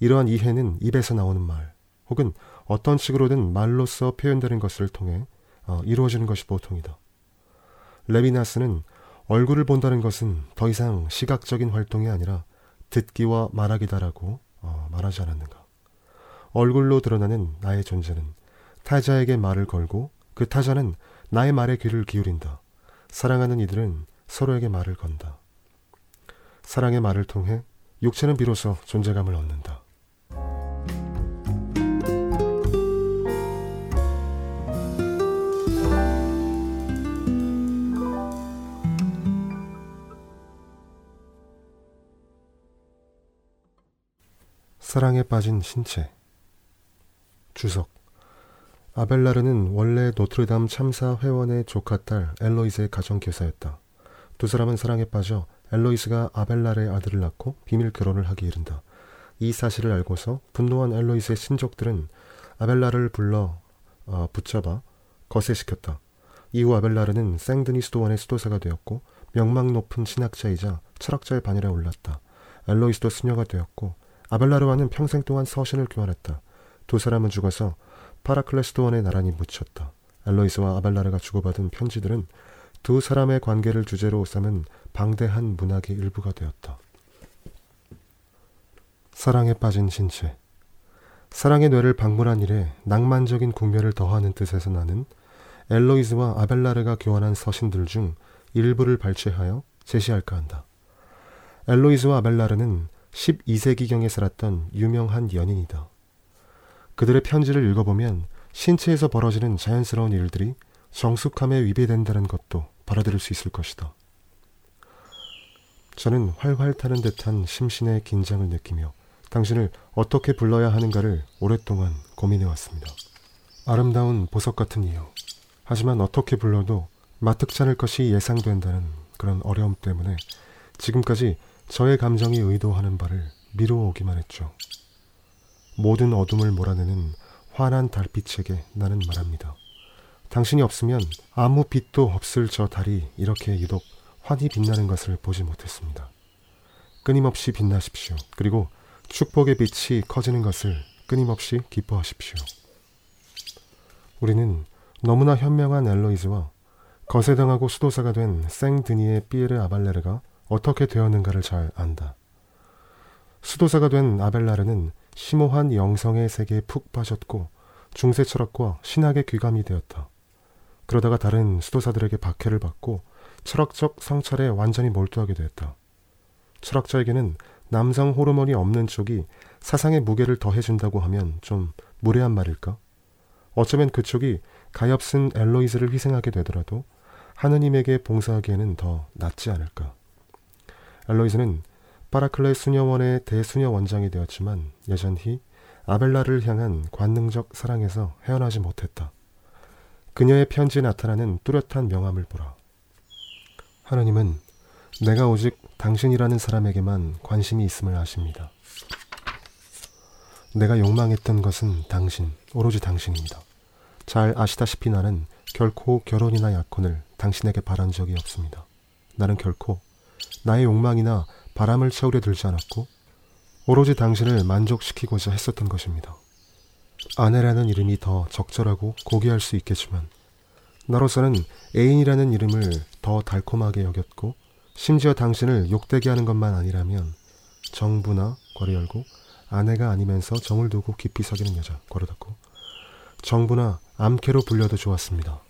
이러한 이해는 입에서 나오는 말 혹은 어떤 식으로든 말로써 표현되는 것을 통해 어, 이루어지는 것이 보통이다. 레비나스는 얼굴을 본다는 것은 더 이상 시각적인 활동이 아니라 듣기와 말하기다라고 어, 말하지 않았는가. 얼굴로 드러나는 나의 존재는 타자에게 말을 걸고 그 타자는 나의 말에 귀를 기울인다. 사랑하는 이들은 서로에게 말을 건다. 사랑의 말을 통해 육체는 비로소 존재감을 얻는다. 사랑에 빠진 신체 주석 아벨라르는 원래 노트르담 참사 회원의 조카딸 엘로이스의 가정교사였다. 두 사람은 사랑에 빠져 엘로이스가 아벨라르의 아들을 낳고 비밀 결혼을 하기 이른다. 이 사실을 알고서 분노한 엘로이스의 친족들은 아벨라르를 불러 어, 붙잡아 거세시켰다. 이후 아벨라르는 생드니 수도원의 수도사가 되었고 명망 높은 신학자이자 철학자의 반열에 올랐다. 엘로이스도 수녀가 되었고 아벨라르와는 평생 동안 서신을 교환했다. 두 사람은 죽어서 파라클레스도원에 나란히 묻혔다. 엘로이스와 아벨라르가 주고받은 편지들은 두 사람의 관계를 주제로 삼은 방대한 문학의 일부가 되었다. 사랑에 빠진 신체 사랑의 뇌를 방문한 일에 낭만적인 국면을 더하는 뜻에서 나는 엘로이스와 아벨라르가 교환한 서신들 중 일부를 발췌하여 제시할까 한다. 엘로이스와 아벨라르는 12세기경에 살았던 유명한 연인이다. 그들의 편지를 읽어보면 신체에서 벌어지는 자연스러운 일들이 정숙함에 위배된다는 것도 받아들일 수 있을 것이다. 저는 활활 타는 듯한 심신의 긴장을 느끼며 당신을 어떻게 불러야 하는가를 오랫동안 고민해 왔습니다. 아름다운 보석 같은 이유. 하지만 어떻게 불러도 마뜩지 않을 것이 예상된다는 그런 어려움 때문에 지금까지 저의 감정이 의도하는 바를 미루어 오기만 했죠. 모든 어둠을 몰아내는 환한 달빛에게 나는 말합니다. 당신이 없으면 아무 빛도 없을 저 달이 이렇게 유독 환히 빛나는 것을 보지 못했습니다. 끊임없이 빛나십시오. 그리고 축복의 빛이 커지는 것을 끊임없이 기뻐하십시오. 우리는 너무나 현명한 엘로이즈와 거세당하고 수도사가 된 생드니의 삐에르 아발레르가 어떻게 되었는가를 잘 안다. 수도사가 된 아벨라르는 심오한 영성의 세계에 푹 빠졌고 중세 철학과 신학의 귀감이 되었다. 그러다가 다른 수도사들에게 박해를 받고 철학적 성찰에 완전히 몰두하게 되었다. 철학자에게는 남성 호르몬이 없는 쪽이 사상의 무게를 더해준다고 하면 좀 무례한 말일까? 어쩌면 그쪽이 가엾은 엘로이즈를 희생하게 되더라도 하느님에게 봉사하기에는 더 낫지 않을까? 알로이즈는 파라클레 수녀원의 대수녀 원장이 되었지만 여전히 아벨라를 향한 관능적 사랑에서 헤어나지 못했다. 그녀의 편지에 나타나는 뚜렷한 명함을 보라. 하나님은 내가 오직 당신이라는 사람에게만 관심이 있음을 아십니다. 내가 욕망했던 것은 당신, 오로지 당신입니다. 잘 아시다시피 나는 결코 결혼이나 약혼을 당신에게 바란 적이 없습니다. 나는 결코 나의 욕망이나 바람을 채우려 들지 않았고 오로지 당신을 만족시키고자 했었던 것입니다. 아내라는 이름이 더 적절하고 고귀할 수 있겠지만 나로서는 애인이라는 이름을 더 달콤하게 여겼고 심지어 당신을 욕되게 하는 것만 아니라면 정부나 괄호 열고 아내가 아니면서 정을 두고 깊이 사귀는 여자 괄호 닫고 정부나 암캐로 불려도 좋았습니다.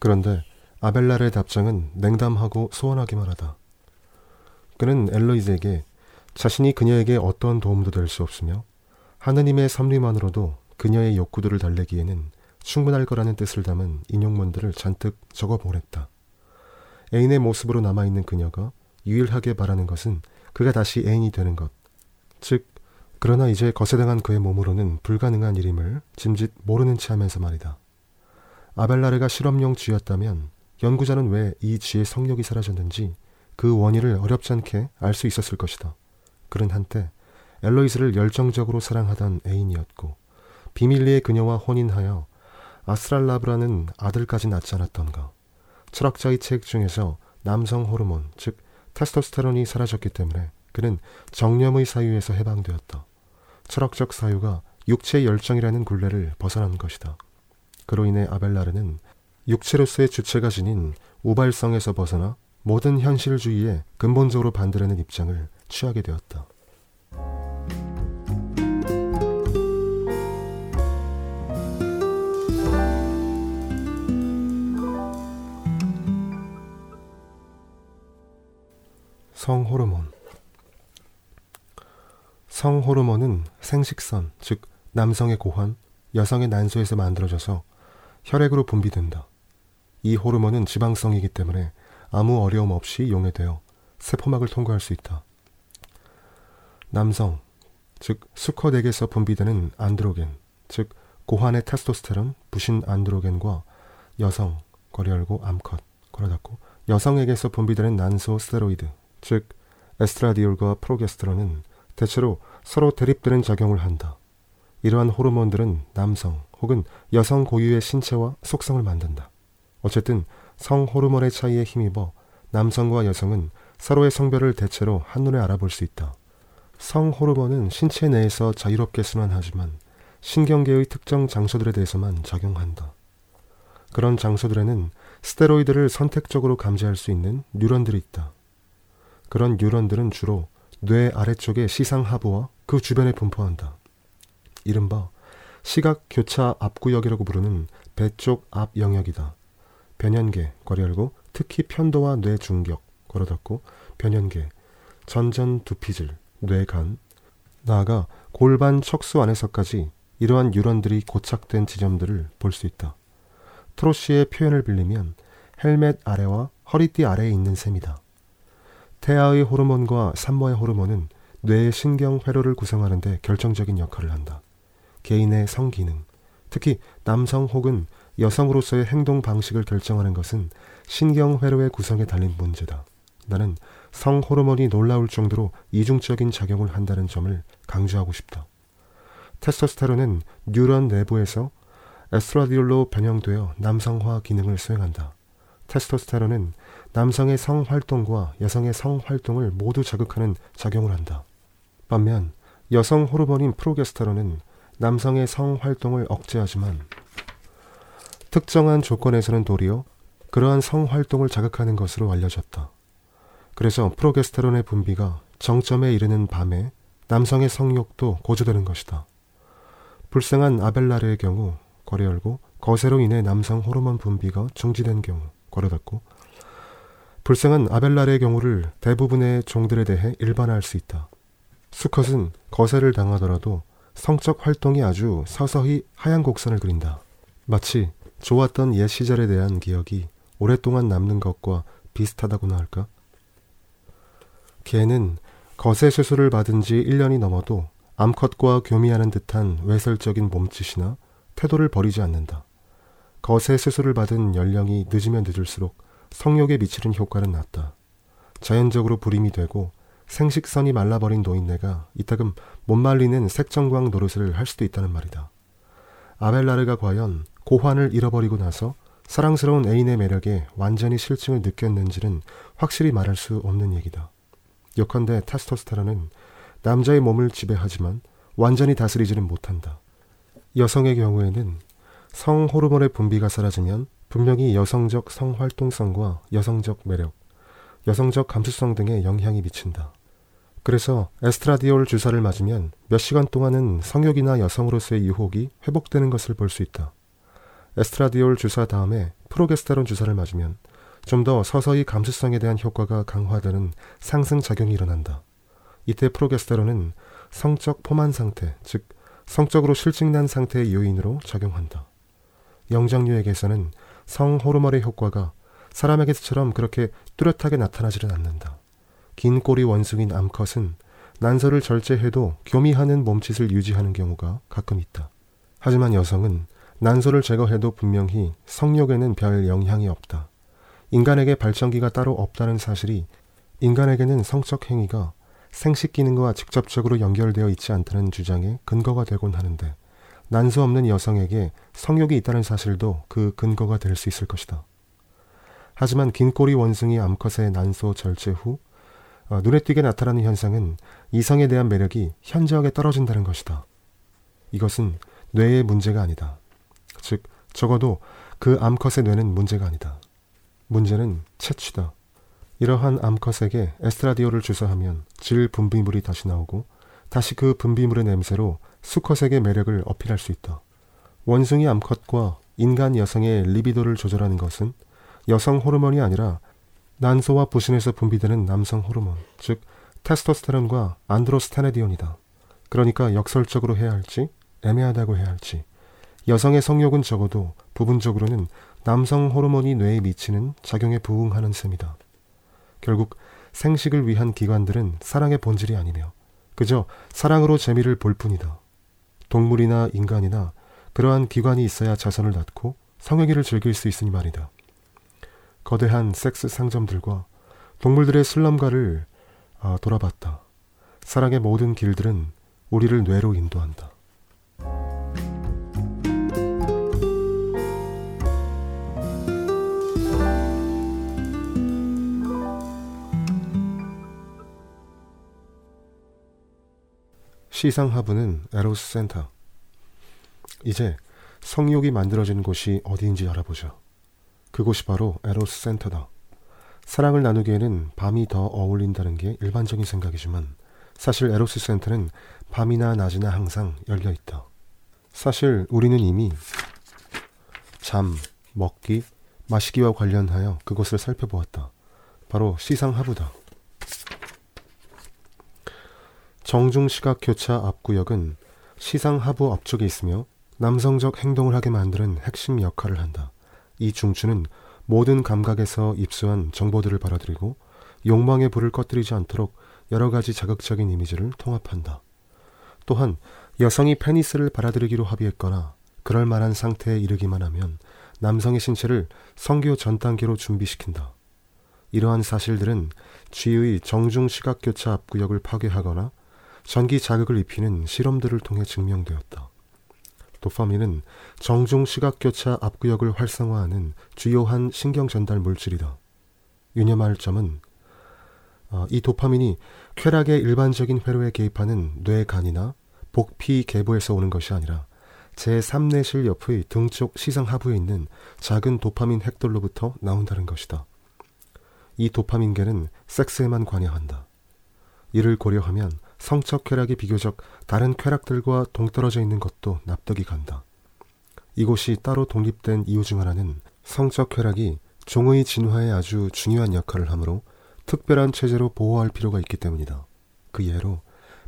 그런데 아벨라르의 답장은 냉담하고 소원하기만 하다. 그는 엘로이즈에게 자신이 그녀에게 어떤 도움도 될 수 없으며 하느님의 섭리만으로도 그녀의 욕구들을 달래기에는 충분할 거라는 뜻을 담은 인용문들을 잔뜩 적어 보냈다. 애인의 모습으로 남아있는 그녀가 유일하게 바라는 것은 그가 다시 애인이 되는 것. 즉, 그러나 이제 거세당한 그의 몸으로는 불가능한 일임을 짐짓 모르는 체 하면서 말이다. 아벨라르가 실험용 쥐였다면 연구자는 왜 이 쥐의 성욕이 사라졌는지 그 원인을 어렵지 않게 알 수 있었을 것이다. 그는 한때 엘로이스를 열정적으로 사랑하던 애인이었고 비밀리에 그녀와 혼인하여 아스랄라브라는 아들까지 낳지 않았던가. 철학자의 책 중에서 남성 호르몬, 즉 테스토스테론이 사라졌기 때문에 그는 정념의 사유에서 해방되었다. 철학적 사유가 육체의 열정이라는 굴레를 벗어난 것이다. 그로 인해 아벨라르는 육체로서의 주체가 지닌 우발성에서 벗어나 모든 현실주의에 근본적으로 반대하는 입장을 취하게 되었다. 성호르몬 성호르몬은 생식선, 즉 남성의 고환, 여성의 난소에서 만들어져서 혈액으로 분비된다. 이 호르몬은 지방성이기 때문에 아무 어려움 없이 용해되어 세포막을 통과할 수 있다. 남성, 즉 수컷에게서 분비되는 안드로겐, 즉 고환의 테스토스테론, 부신 안드로겐과 여성, 거리 열고 암컷, 걸어 닫고 여성에게서 분비되는 난소 스테로이드, 즉 에스트라디올과 프로게스테론은 대체로 서로 대립되는 작용을 한다. 이러한 호르몬들은 남성 혹은 여성 고유의 신체와 속성을 만든다. 어쨌든 성 호르몬의 차이에 힘입어 남성과 여성은 서로의 성별을 대체로 한눈에 알아볼 수 있다. 성 호르몬은 신체 내에서 자유롭게 순환하지만 신경계의 특정 장소들에 대해서만 작용한다. 그런 장소들에는 스테로이드를 선택적으로 감지할 수 있는 뉴런들이 있다. 그런 뉴런들은 주로 뇌 아래쪽의 시상 하부와 그 주변에 분포한다. 이른바 시각 교차 앞구역이라고 부르는 배 쪽 앞 영역이다. 변연계, 괄 열고 특히 편도와 뇌 중격, 걸어 닫고 변연계, 전전 두피질, 뇌간, 나아가 골반 척수 안에서까지 이러한 뉴런들이 고착된 지점들을 볼 수 있다. 트로시의 표현을 빌리면 헬멧 아래와 허리띠 아래에 있는 셈이다. 태아의 호르몬과 산모의 호르몬은 뇌의 신경 회로를 구성하는 데 결정적인 역할을 한다. 개인의 성기능, 특히 남성 혹은 여성으로서의 행동 방식을 결정하는 것은 신경 회로의 구성에 달린 문제다. 나는 성 호르몬이 놀라울 정도로 이중적인 작용을 한다는 점을 강조하고 싶다. 테스토스테론은 뉴런 내부에서 에스트라디올로 변형되어 남성화 기능을 수행한다. 테스토스테론은 남성의 성 활동과 여성의 성 활동을 모두 자극하는 작용을 한다. 반면 여성 호르몬인 프로게스테론은 남성의 성 활동을 억제하지만 특정한 조건에서는 도리어 그러한 성활동을 자극하는 것으로 알려졌다. 그래서 프로게스테론의 분비가 정점에 이르는 밤에 남성의 성욕도 고조되는 것이다. 불쌍한 아벨라르의 경우 거래 열고 거세로 인해 남성 호르몬 분비가 중지된 경우 거래 닫고 불쌍한 아벨라르의 경우를 대부분의 종들에 대해 일반화할 수 있다. 수컷은 거세를 당하더라도 성적 활동이 아주 서서히 하얀 곡선을 그린다. 마치 좋았던 옛 시절에 대한 기억이 오랫동안 남는 것과 비슷하다고나 할까? 개는 거세 수술을 받은 지 1년이 넘어도 암컷과 교미하는 듯한 외설적인 몸짓이나 태도를 버리지 않는다. 거세 수술을 받은 연령이 늦으면 늦을수록 성욕에 미치는 효과는 낮다. 자연적으로 불임이 되고 생식선이 말라버린 노인네가 이따금 못 말리는 색정광 노릇을 할 수도 있다는 말이다. 아벨라르가 과연 고환을 잃어버리고 나서 사랑스러운 애인의 매력에 완전히 실증을 느꼈는지는 확실히 말할 수 없는 얘기다. 요컨대 테스토스테론은 남자의 몸을 지배하지만 완전히 다스리지는 못한다. 여성의 경우에는 성 호르몬의 분비가 사라지면 분명히 여성적 성활동성과 여성적 매력, 여성적 감수성 등에 영향이 미친다. 그래서 에스트라디올 주사를 맞으면 몇 시간 동안은 성욕이나 여성으로서의 유혹이 회복되는 것을 볼 수 있다. 에스트라디올 주사 다음에 프로게스테론 주사를 맞으면 좀 더 서서히 감수성에 대한 효과가 강화되는 상승 작용이 일어난다. 이때 프로게스테론은 성적 포만 상태, 즉 성적으로 실증난 상태의 요인으로 작용한다. 영장류에게서는 성 호르몬의 효과가 사람에게서처럼 그렇게 뚜렷하게 나타나지는 않는다. 긴 꼬리 원숭인 암컷은 난소를 절제해도 교미하는 몸짓을 유지하는 경우가 가끔 있다. 하지만 여성은 난소를 제거해도 분명히 성욕에는 별 영향이 없다. 인간에게 발전기가 따로 없다는 사실이 인간에게는 성적 행위가 생식 기능과 직접적으로 연결되어 있지 않다는 주장에 근거가 되곤 하는데 난소 없는 여성에게 성욕이 있다는 사실도 그 근거가 될 수 있을 것이다. 하지만 긴 꼬리 원숭이 암컷의 난소 절제 후 어, 눈에 띄게 나타나는 현상은 이성에 대한 매력이 현저하게 떨어진다는 것이다. 이것은 뇌의 문제가 아니다. 즉, 적어도 그 암컷의 뇌는 문제가 아니다. 문제는 채취다. 이러한 암컷에게 에스트라디오를 주사하면 질 분비물이 다시 나오고 다시 그 분비물의 냄새로 수컷에게 매력을 어필할 수 있다. 원숭이 암컷과 인간 여성의 리비도를 조절하는 것은 여성 호르몬이 아니라 난소와 부신에서 분비되는 남성 호르몬, 즉 테스토스테론과 안드로스테네디온이다. 그러니까 역설적으로 해야 할지 애매하다고 해야 할지 여성의 성욕은 적어도 부분적으로는 남성 호르몬이 뇌에 미치는 작용에 부응하는 셈이다. 결국 생식을 위한 기관들은 사랑의 본질이 아니며 그저 사랑으로 재미를 볼 뿐이다. 동물이나 인간이나 그러한 기관이 있어야 자선을 낳고 성행위를 즐길 수 있으니 말이다. 거대한 섹스 상점들과 동물들의 슬럼가를 아, 돌아봤다. 사랑의 모든 길들은 우리를 뇌로 인도한다. 시상하부는 에로스 센터. 이제 성욕이 만들어진 곳이 어디인지 알아보죠. 그곳이 바로 에로스 센터다. 사랑을 나누기에는 밤이 더 어울린다는 게 일반적인 생각이지만 사실 에로스 센터는 밤이나 낮이나 항상 열려 있다. 사실 우리는 이미 잠, 먹기, 마시기와 관련하여 그곳을 살펴보았다. 바로 시상하부다. 정중시각 교차 앞구역은 시상 하부 앞쪽에 있으며 남성적 행동을 하게 만드는 핵심 역할을 한다. 이 중추는 모든 감각에서 입수한 정보들을 받아들이고 욕망의 불을 꺼뜨리지 않도록 여러 가지 자극적인 이미지를 통합한다. 또한 여성이 페니스를 받아들이기로 합의했거나 그럴 만한 상태에 이르기만 하면 남성의 신체를 성교 전 단계로 준비시킨다. 이러한 사실들은 쥐의 정중 시각교차 앞구역을 파괴하거나 전기 자극을 입히는 실험들을 통해 증명되었다. 도파민은 정중 시각교차 앞구역을 활성화하는 주요한 신경 전달 물질이다. 유념할 점은 어, 이 도파민이 쾌락의 일반적인 회로에 개입하는 뇌간이나 복피 계부에서 오는 것이 아니라 제3내실 옆의 등쪽 시상 하부에 있는 작은 도파민 핵돌로부터 나온다는 것이다. 이 도파민계는 섹스에만 관여한다. 이를 고려하면 성적 쾌락이 비교적 다른 쾌락들과 동떨어져 있는 것도 납득이 간다. 이곳이 따로 독립된 이유 중 하나는 성적 쾌락이 종의 진화에 아주 중요한 역할을 하므로 특별한 체제로 보호할 필요가 있기 때문이다. 그 예로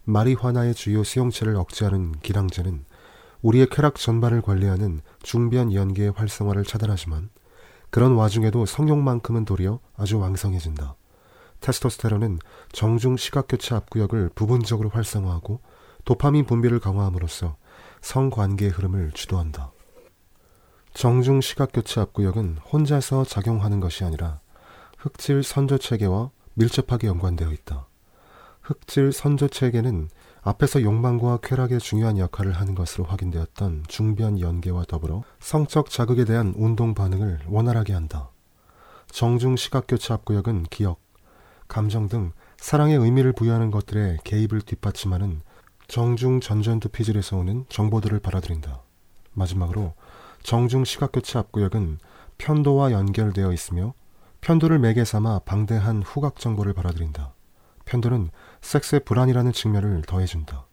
마리화나의 주요 수용체를 억제하는 기량제는 우리의 쾌락 전반을 관리하는 중변 연계의 활성화를 차단하지만 그런 와중에도 성욕만큼은 도리어 아주 왕성해진다. 테스토스테론은 정중 시각교차 앞구역을 부분적으로 활성화하고 도파민 분비를 강화함으로써 성관계의 흐름을 주도한다. 정중 시각교차 앞구역은 혼자서 작용하는 것이 아니라 흑질 선조 체계와 밀접하게 연관되어 있다. 흑질 선조 체계는 앞에서 욕망과 쾌락에 중요한 역할을 하는 것으로 확인되었던 중변 연계와 더불어 성적 자극에 대한 운동 반응을 원활하게 한다. 정중 시각교차 앞구역은 기억, 감정 등 사랑의 의미를 부여하는 것들의 개입을 뒷받침하는 정중 전전두 피질에서 오는 정보들을 받아들인다. 마지막으로 정중 시각교차 앞구역은 편도와 연결되어 있으며 편도를 매개 삼아 방대한 후각 정보를 받아들인다. 편도는 섹스의 불안이라는 측면을 더해준다.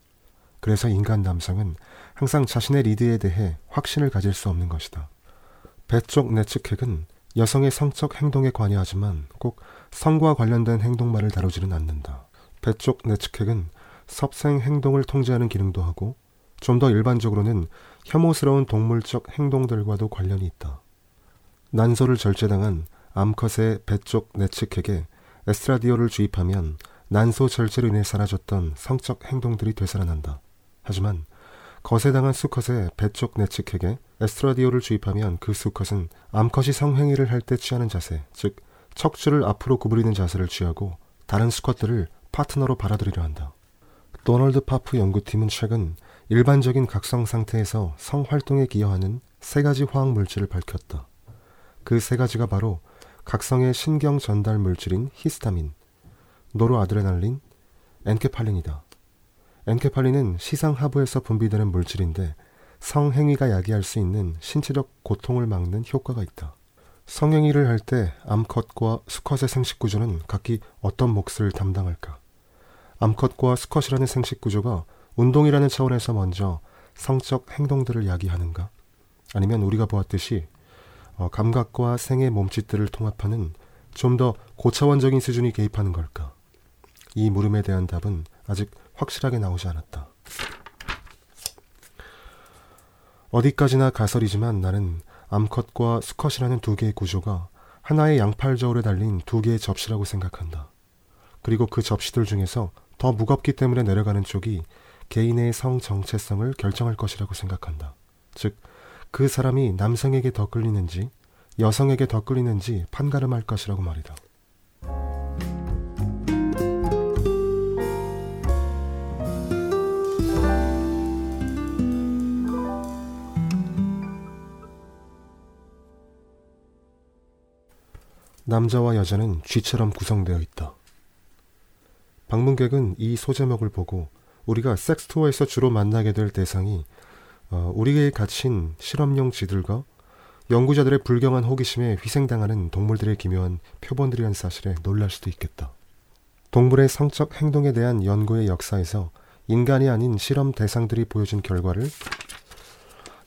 그래서 인간 남성은 항상 자신의 리드에 대해 확신을 가질 수 없는 것이다. 배쪽 내측핵은 여성의 성적 행동에 관여하지만 꼭 성과 관련된 행동만을 다루지는 않는다. 배쪽 내측핵은 섭생 행동을 통제하는 기능도 하고 좀 더 일반적으로는 혐오스러운 동물적 행동들과도 관련이 있다. 난소를 절제당한 암컷의 배쪽 내측핵에 에스트라디올을 주입하면 난소 절제로 인해 사라졌던 성적 행동들이 되살아난다. 하지만 거세당한 수컷의 배쪽 내측핵에 에스트라디올을 주입하면 그 수컷은 암컷이 성행위를 할 때 취하는 자세, 즉 척추를 앞으로 구부리는 자세를 취하고 다른 수컷들을 파트너로 받아들이려 한다. 도널드 파프 연구팀은 최근 일반적인 각성 상태에서 성 활동에 기여하는 세 가지 화학 물질을 밝혔다. 그 세 가지가 바로 각성의 신경 전달 물질인 히스타민, 노르아드레날린, 엔케팔린이다. 엔케팔린은 시상 하부에서 분비되는 물질인데 성행위가 야기할 수 있는 신체적 고통을 막는 효과가 있다. 성행위를 할 때 암컷과 수컷의 생식 구조는 각기 어떤 몫을 담당할까? 암컷과 수컷이라는 생식 구조가 운동이라는 차원에서 먼저 성적 행동들을 야기하는가? 아니면 우리가 보았듯이 어, 감각과 생의 몸짓들을 통합하는 좀 더 고차원적인 수준이 개입하는 걸까? 이 물음에 대한 답은 아직 확실하게 나오지 않았다. 어디까지나 가설이지만 나는 암컷과 수컷이라는 두 개의 구조가 하나의 양팔 저울에 달린 두 개의 접시라고 생각한다. 그리고 그 접시들 중에서 더 무겁기 때문에 내려가는 쪽이 개인의 성 정체성을 결정할 것이라고 생각한다. 즉, 그 사람이 남성에게 더 끌리는지 여성에게 더 끌리는지 판가름할 것이라고 말이다. 남자와 여자는 쥐처럼 구성되어 있다. 방문객은 이 소제목을 보고 우리가 섹스투어에서 주로 만나게 될 대상이 어, 우리에게 갇힌 실험용 쥐들과 연구자들의 불경한 호기심에 희생당하는 동물들의 기묘한 표본들이란 사실에 놀랄 수도 있겠다. 동물의 성적 행동에 대한 연구의 역사에서 인간이 아닌 실험 대상들이 보여준 결과를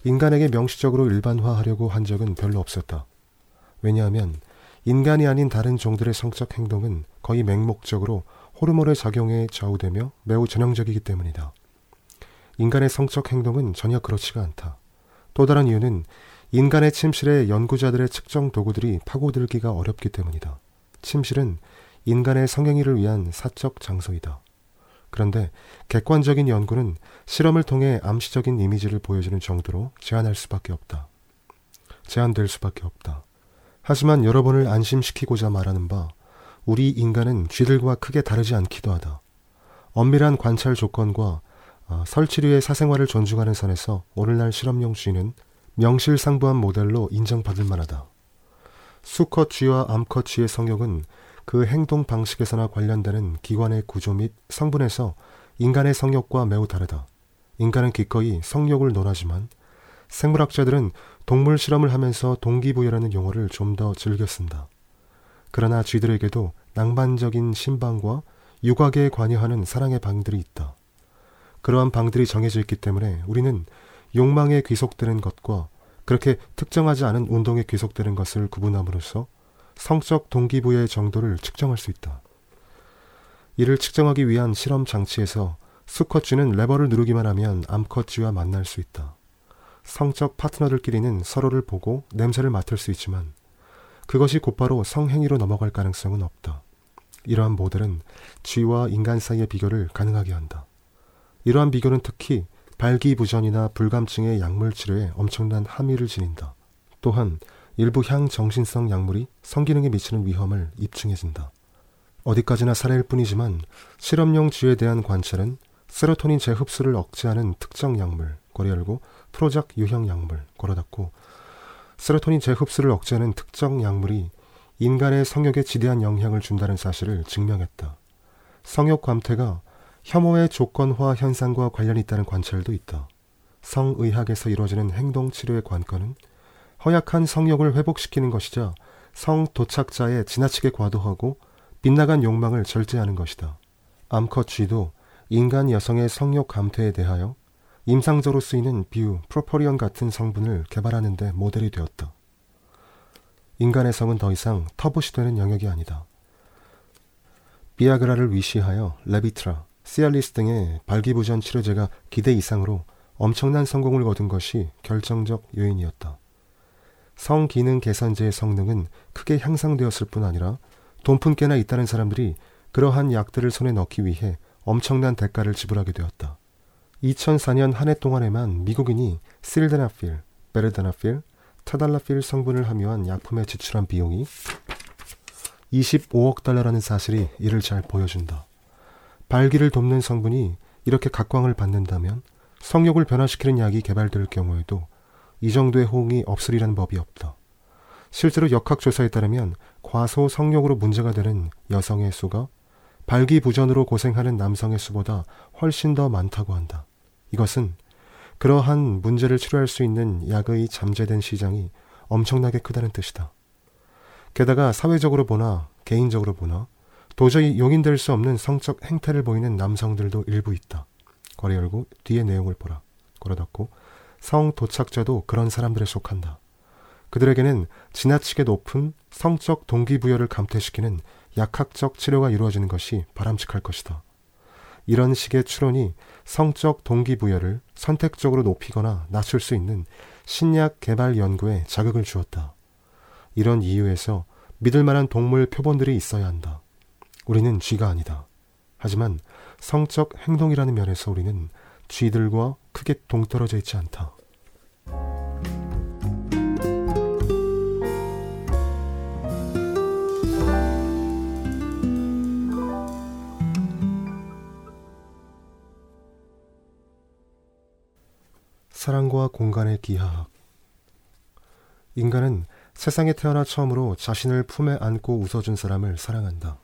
인간에게 명시적으로 일반화하려고 한 적은 별로 없었다. 왜냐하면 인간이 아닌 다른 종들의 성적 행동은 거의 맹목적으로 호르몬의 작용에 좌우되며 매우 전형적이기 때문이다. 인간의 성적 행동은 전혀 그렇지가 않다. 또 다른 이유는 인간의 침실에 연구자들의 측정 도구들이 파고들기가 어렵기 때문이다. 침실은 인간의 성행위를 위한 사적 장소이다. 그런데 객관적인 연구는 실험을 통해 암시적인 이미지를 보여주는 정도로 제한할 수밖에 없다. 제한될 수밖에 없다. 하지만 여러분을 안심시키고자 말하는 바 우리 인간은 쥐들과 크게 다르지 않기도 하다. 엄밀한 관찰 조건과 어, 설치류의 사생활을 존중하는 선에서 오늘날 실험용 쥐는 명실상부한 모델로 인정받을 만하다. 수컷 쥐와 암컷 쥐의 성욕은 그 행동 방식에서나 관련되는 기관의 구조 및 성분에서 인간의 성욕과 매우 다르다. 인간은 기꺼이 성욕을 논하지만 생물학자들은 동물 실험을 하면서 동기부여라는 용어를 좀 더 즐겨 쓴다. 그러나 쥐들에게도 낭만적인 신방과 육악에 관여하는 사랑의 방들이 있다. 그러한 방들이 정해져 있기 때문에 우리는 욕망에 귀속되는 것과 그렇게 특정하지 않은 운동에 귀속되는 것을 구분함으로써 성적 동기부여의 정도를 측정할 수 있다. 이를 측정하기 위한 실험 장치에서 수컷 쥐는 레버를 누르기만 하면 암컷 쥐와 만날 수 있다. 성적 파트너들끼리는 서로를 보고 냄새를 맡을 수 있지만 그것이 곧바로 성행위로 넘어갈 가능성은 없다. 이러한 모델은 쥐와 인간 사이의 비교를 가능하게 한다. 이러한 비교는 특히 발기부전이나 불감증의 약물 치료에 엄청난 함의를 지닌다. 또한 일부 향정신성 약물이 성기능에 미치는 위험을 입증해준다. 어디까지나 사례일 뿐이지만 실험용 쥐에 대한 관찰은 세로토닌 재흡수를 억제하는 특정 약물, 거리 열고 프로작 유형 약물, 걸어 닫고 세로토닌 재흡수를 억제하는 특정 약물이 인간의 성욕에 지대한 영향을 준다는 사실을 증명했다. 성욕 감퇴가 혐오의 조건화 현상과 관련이 있다는 관찰도 있다. 성의학에서 이루어지는 행동 치료의 관건은 허약한 성욕을 회복시키는 것이자 성 도착자의 지나치게 과도하고 빗나간 욕망을 절제하는 것이다. 암컷 쥐도 인간 여성의 성욕 감퇴에 대하여 임상적으로 쓰이는 비유, 프로포리온 같은 성분을 개발하는 데 모델이 되었다. 인간의 성은 더 이상 터부시되는 영역이 아니다. 비아그라를 위시하여 레비트라, 시알리스 등의 발기부전 치료제가 기대 이상으로 엄청난 성공을 거둔 것이 결정적 요인이었다. 성기능 개선제의 성능은 크게 향상되었을 뿐 아니라 돈푼 깨나 있다는 사람들이 그러한 약들을 손에 넣기 위해 엄청난 대가를 지불하게 되었다. 2004년 한 해 동안에만 미국인이 실데나필, 베르다나필, 타달라필 성분을 함유한 약품에 지출한 비용이 25억 달러라는 사실이 이를 잘 보여준다. 발기를 돕는 성분이 이렇게 각광을 받는다면 성욕을 변화시키는 약이 개발될 경우에도 이 정도의 호응이 없으리라는 법이 없다. 실제로 역학조사에 따르면 과소 성욕으로 문제가 되는 여성의 수가 발기부전으로 고생하는 남성의 수보다 훨씬 더 많다고 한다. 이것은 그러한 문제를 치료할 수 있는 약의 잠재된 시장이 엄청나게 크다는 뜻이다. 게다가 사회적으로 보나 개인적으로 보나 도저히 용인될 수 없는 성적 행태를 보이는 남성들도 일부 있다. 괄호 열고 뒤에 내용을 보라. 괄호 닫고 성 도착자도 그런 사람들에 속한다. 그들에게는 지나치게 높은 성적 동기부여를 감퇴시키는 약학적 치료가 이루어지는 것이 바람직할 것이다. 이런 식의 추론이 성적 동기부여를 선택적으로 높이거나 낮출 수 있는 신약 개발 연구에 자극을 주었다. 이런 이유에서 믿을 만한 동물 표본들이 있어야 한다. 우리는 쥐가 아니다. 하지만 성적 행동이라는 면에서 우리는 쥐들과 크게 동떨어져 있지 않다. 사랑과 공간의 기하학 인간은 세상에 태어나 처음으로 자신을 품에 안고 웃어준 사람을 사랑한다.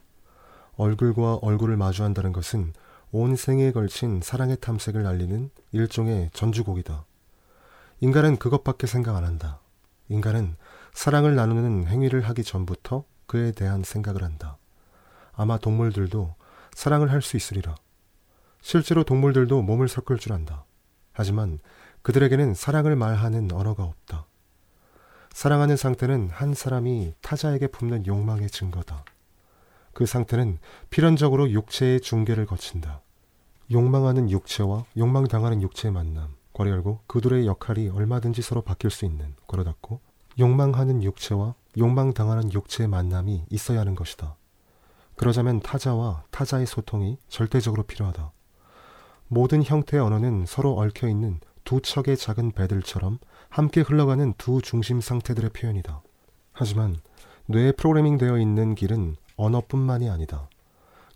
얼굴과 얼굴을 마주한다는 것은 온 생에 걸친 사랑의 탐색을 알리는 일종의 전주곡이다. 인간은 그것밖에 생각 안 한다. 인간은 사랑을 나누는 행위를 하기 전부터 그에 대한 생각을 한다. 아마 동물들도 사랑을 할 수 있으리라. 실제로 동물들도 몸을 섞을 줄 안다. 하지만 그들에게는 사랑을 말하는 언어가 없다. 사랑하는 상태는 한 사람이 타자에게 품는 욕망의 증거다. 그 상태는 필연적으로 육체의 중계를 거친다. 욕망하는 육체와 욕망당하는 육체의 만남. 괄호 열고 그들의 역할이 얼마든지 서로 바뀔 수 있는 괄호 닫고 욕망하는 육체와 욕망당하는 육체의 만남이 있어야 하는 것이다. 그러자면 타자와 타자의 소통이 절대적으로 필요하다. 모든 형태의 언어는 서로 얽혀 있는 두 척의 작은 배들처럼 함께 흘러가는 두 중심 상태들의 표현이다. 하지만 뇌에 프로그래밍 되어 있는 길은 언어뿐만이 아니다.